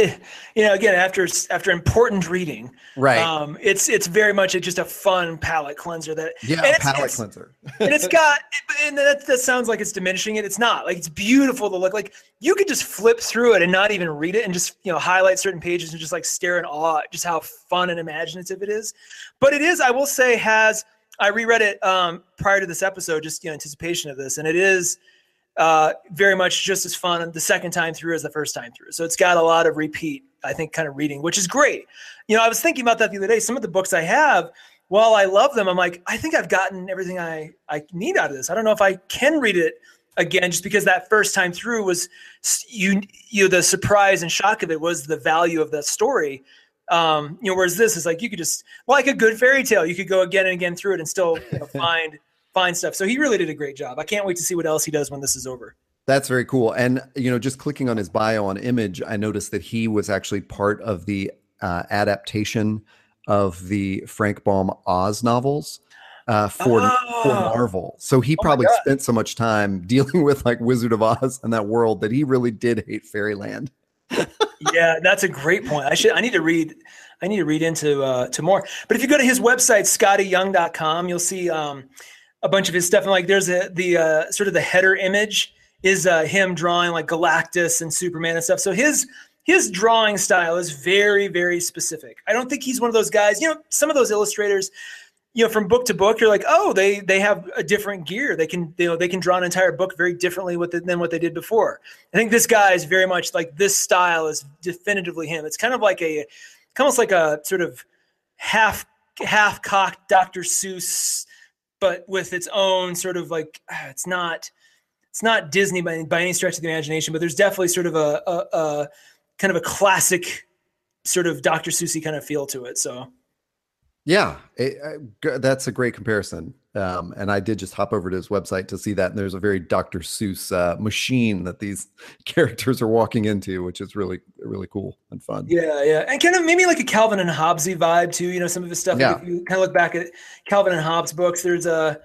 you know, again after after important reading, right? Um, it's it's very much a, just a fun palate cleanser. That yeah, it's, palate it's, cleanser. and it's [laughs] got, and that that sounds like it's diminishing it. It's not. Like it's beautiful to look. Like you could just flip through it and not even read it, and just you know highlight certain pages and just like stare in awe at just how fun and imaginative it is. But it is, I will say, has I reread it um, prior to this episode, just you know, anticipation of this, and it is uh, very much just as fun the second time through as the first time through. So it's got a lot of repeat, I think, kind of reading, which is great. You know, I was thinking about that the other day. Some of the books I have, while I love them, I'm like, I think I've gotten everything I, I need out of this. I don't know if I can read it again, just because that first time through was you, you know, the surprise and shock of it was the value of that story. Um, you know, whereas this is like you could just like a good fairy tale, you could go again and again through it and still you know, [laughs] find find stuff. So he really did a great job. I can't wait to see what else he does when this is over. That's very cool. And you know, just clicking on his bio on Image, I noticed that he was actually part of the uh, adaptation of the Frank Baum Oz novels uh, for, oh. for Marvel. So he oh probably spent so much time [laughs] dealing with like Wizard of Oz and that world that he really did hate Fairyland. [laughs] yeah, that's a great point. I should I need to read I need to read into uh, to more. But if you go to his website skottieyoung.com, you'll see um, a bunch of his stuff and like there's a the uh, sort of the header image is uh, him drawing like Galactus and Superman and stuff. So his his drawing style is very very specific. I don't think he's one of those guys, you know, some of those illustrators you know from book to book you're like oh they they have a different gear they can you know they can draw an entire book very differently with it than what they did before i think this guy is very much like this style is definitively him it's kind of like a almost like a sort of half half cocked dr seuss but with its own sort of like ah, it's not it's not disney by, by any stretch of the imagination but there's definitely sort of a, a, a kind of a classic sort of dr seussy kind of feel to it so yeah, it, that's a great comparison. Um, and I did just hop over to his website to see that. And there's a very Dr. Seuss uh, machine that these [laughs] characters are walking into, which is really, really cool and fun. Yeah, yeah. And kind of maybe like a Calvin and Hobbesy vibe too. You know, some of his stuff. Yeah. If you kind of look back at Calvin and Hobbes books, there's a,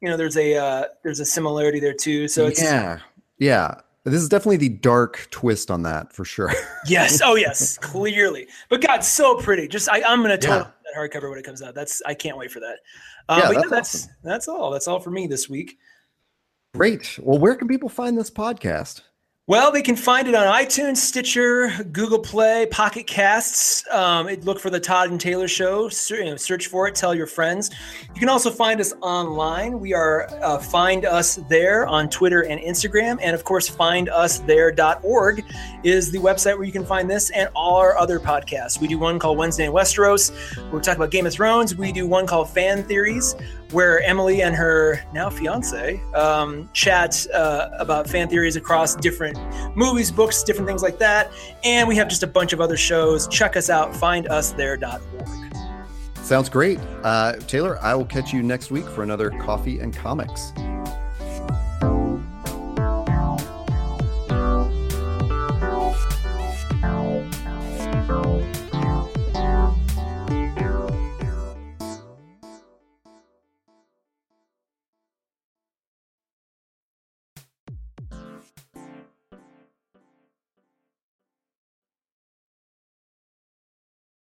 you know, there's a, uh, there's a similarity there too. So it's, yeah, yeah. This is definitely the dark twist on that for sure. yes. Oh, yes. [laughs] Clearly. But God, so pretty. Just I, am gonna totally yeah that hardcover when it comes out. That's I can't wait for that. Uh, yeah, but that's, yeah, that's awesome. that's all. That's all for me this week. Great. Well, where can people find this podcast? Well, they can find it on iTunes, Stitcher, Google Play, Pocket Casts. Um, look for the Todd and Taylor Show. Search for it. Tell your friends. You can also find us online. We are uh, find us there on Twitter and Instagram, and of course, findusthere.org is the website where you can find this and all our other podcasts. We do one called Wednesday in Westeros, where we talk about Game of Thrones. We do one called Fan Theories, where Emily and her now fiance um, chat uh, about fan theories across different movies, books, different things like that. And we have just a bunch of other shows. Check us out, findusthere.org. Sounds great. Uh, Taylor, I will catch you next week for another Coffee and Comics.